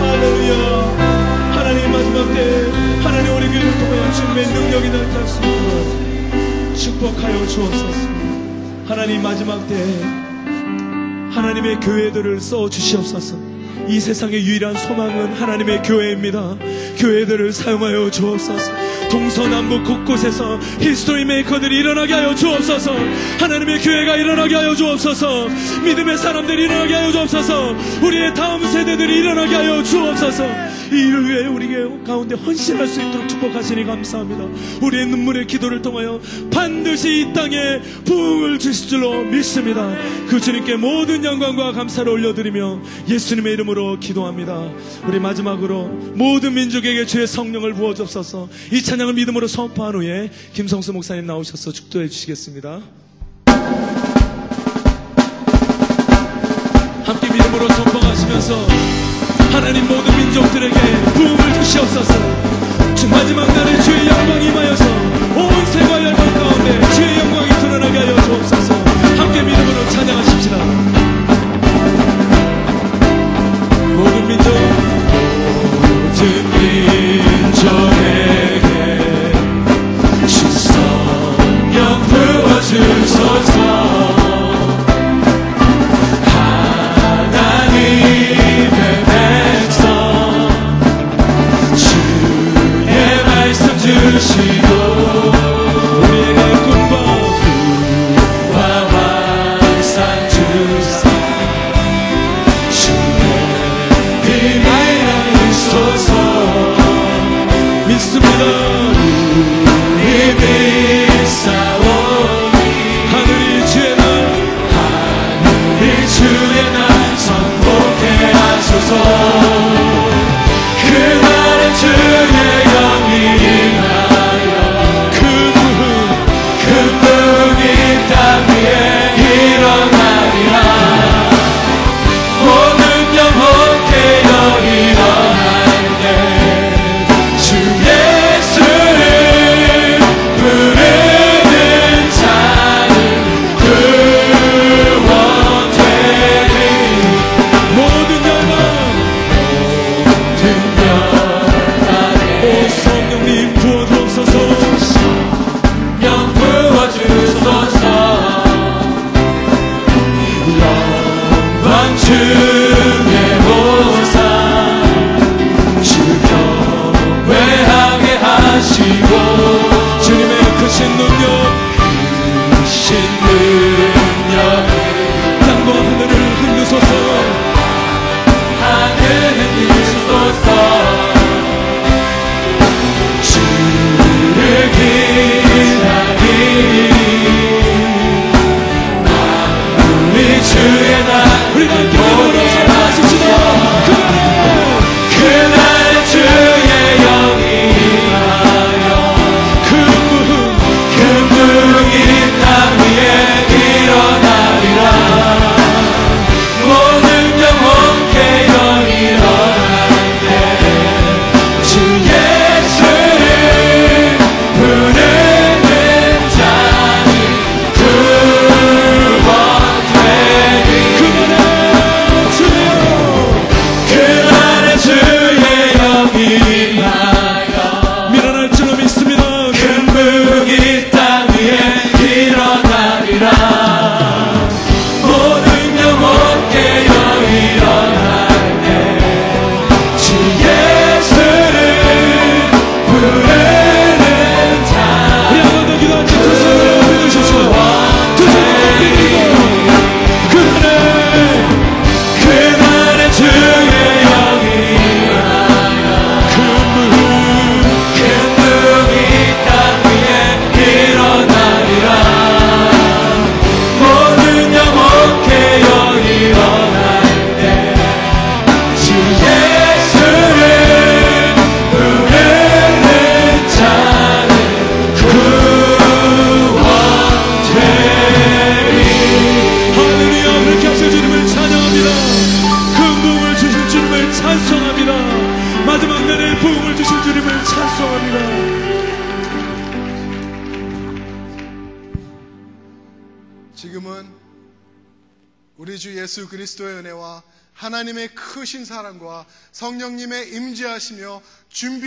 할렐루야. 하나님 마지막 때 하나님 우리 교회를 통하여 주님의 능력이 나타날 수 있도록 축복하여 주옵소서. 하나님 마지막 때에 하나님의 교회들을 써 주시옵소서. 이 세상의 유일한 소망은 하나님의 교회입니다. 교회들을 사용하여 주옵소서. 동서남북 곳곳에서 히스토리 메이커들이 일어나게 하여 주옵소서. 하나님의 교회가 일어나게 하여 주옵소서. 믿음의 사람들이 일어나게 하여 주옵소서. 우리의 다음 세대들이 일어나게 하여 주옵소서. 이 일을 위해 우리 가운데 헌신할 수 있도록 축복하시니 감사합니다. 우리의 눈물의 기도를 통하여 반드시 이 땅에 부흥을 주실 줄로 믿습니다. 그 주님께 모든 영광과 감사를 올려드리며 예수님의 이름으로 기도합니다. 우리 마지막으로 모든 민족에게 주의 성령을 부어주옵소서 이 찬양을 믿음으로 선포한 후에 김성수 목사님 나오셔서 축도해 주시겠습니다. 함께 믿음으로 선포하시면서 하나님 모든 민족들에게 부흥을 주시옵소서 주 마지막 날에 주의 영광이 임하여서 온 세과 열방 가운데 주의 영광이 드러나게 하여 주옵소서 함께 믿음으로 찬양하십시다 모든 민족 모든 민족에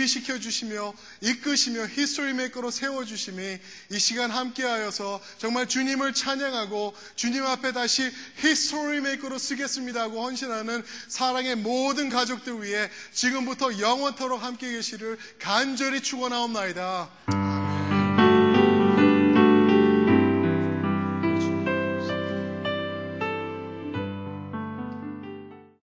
준비시켜 주시며 이끄시며 히스토리 메이커로 세워 주심이 이 시간 함께하여서 정말 주님을 찬양하고 주님 앞에 다시 히스토리 메이커로 쓰겠습니다 하고 헌신하는 사랑의 모든 가족들 위해 지금부터 영원토록 함께 계시를 간절히 축원하옵나이다.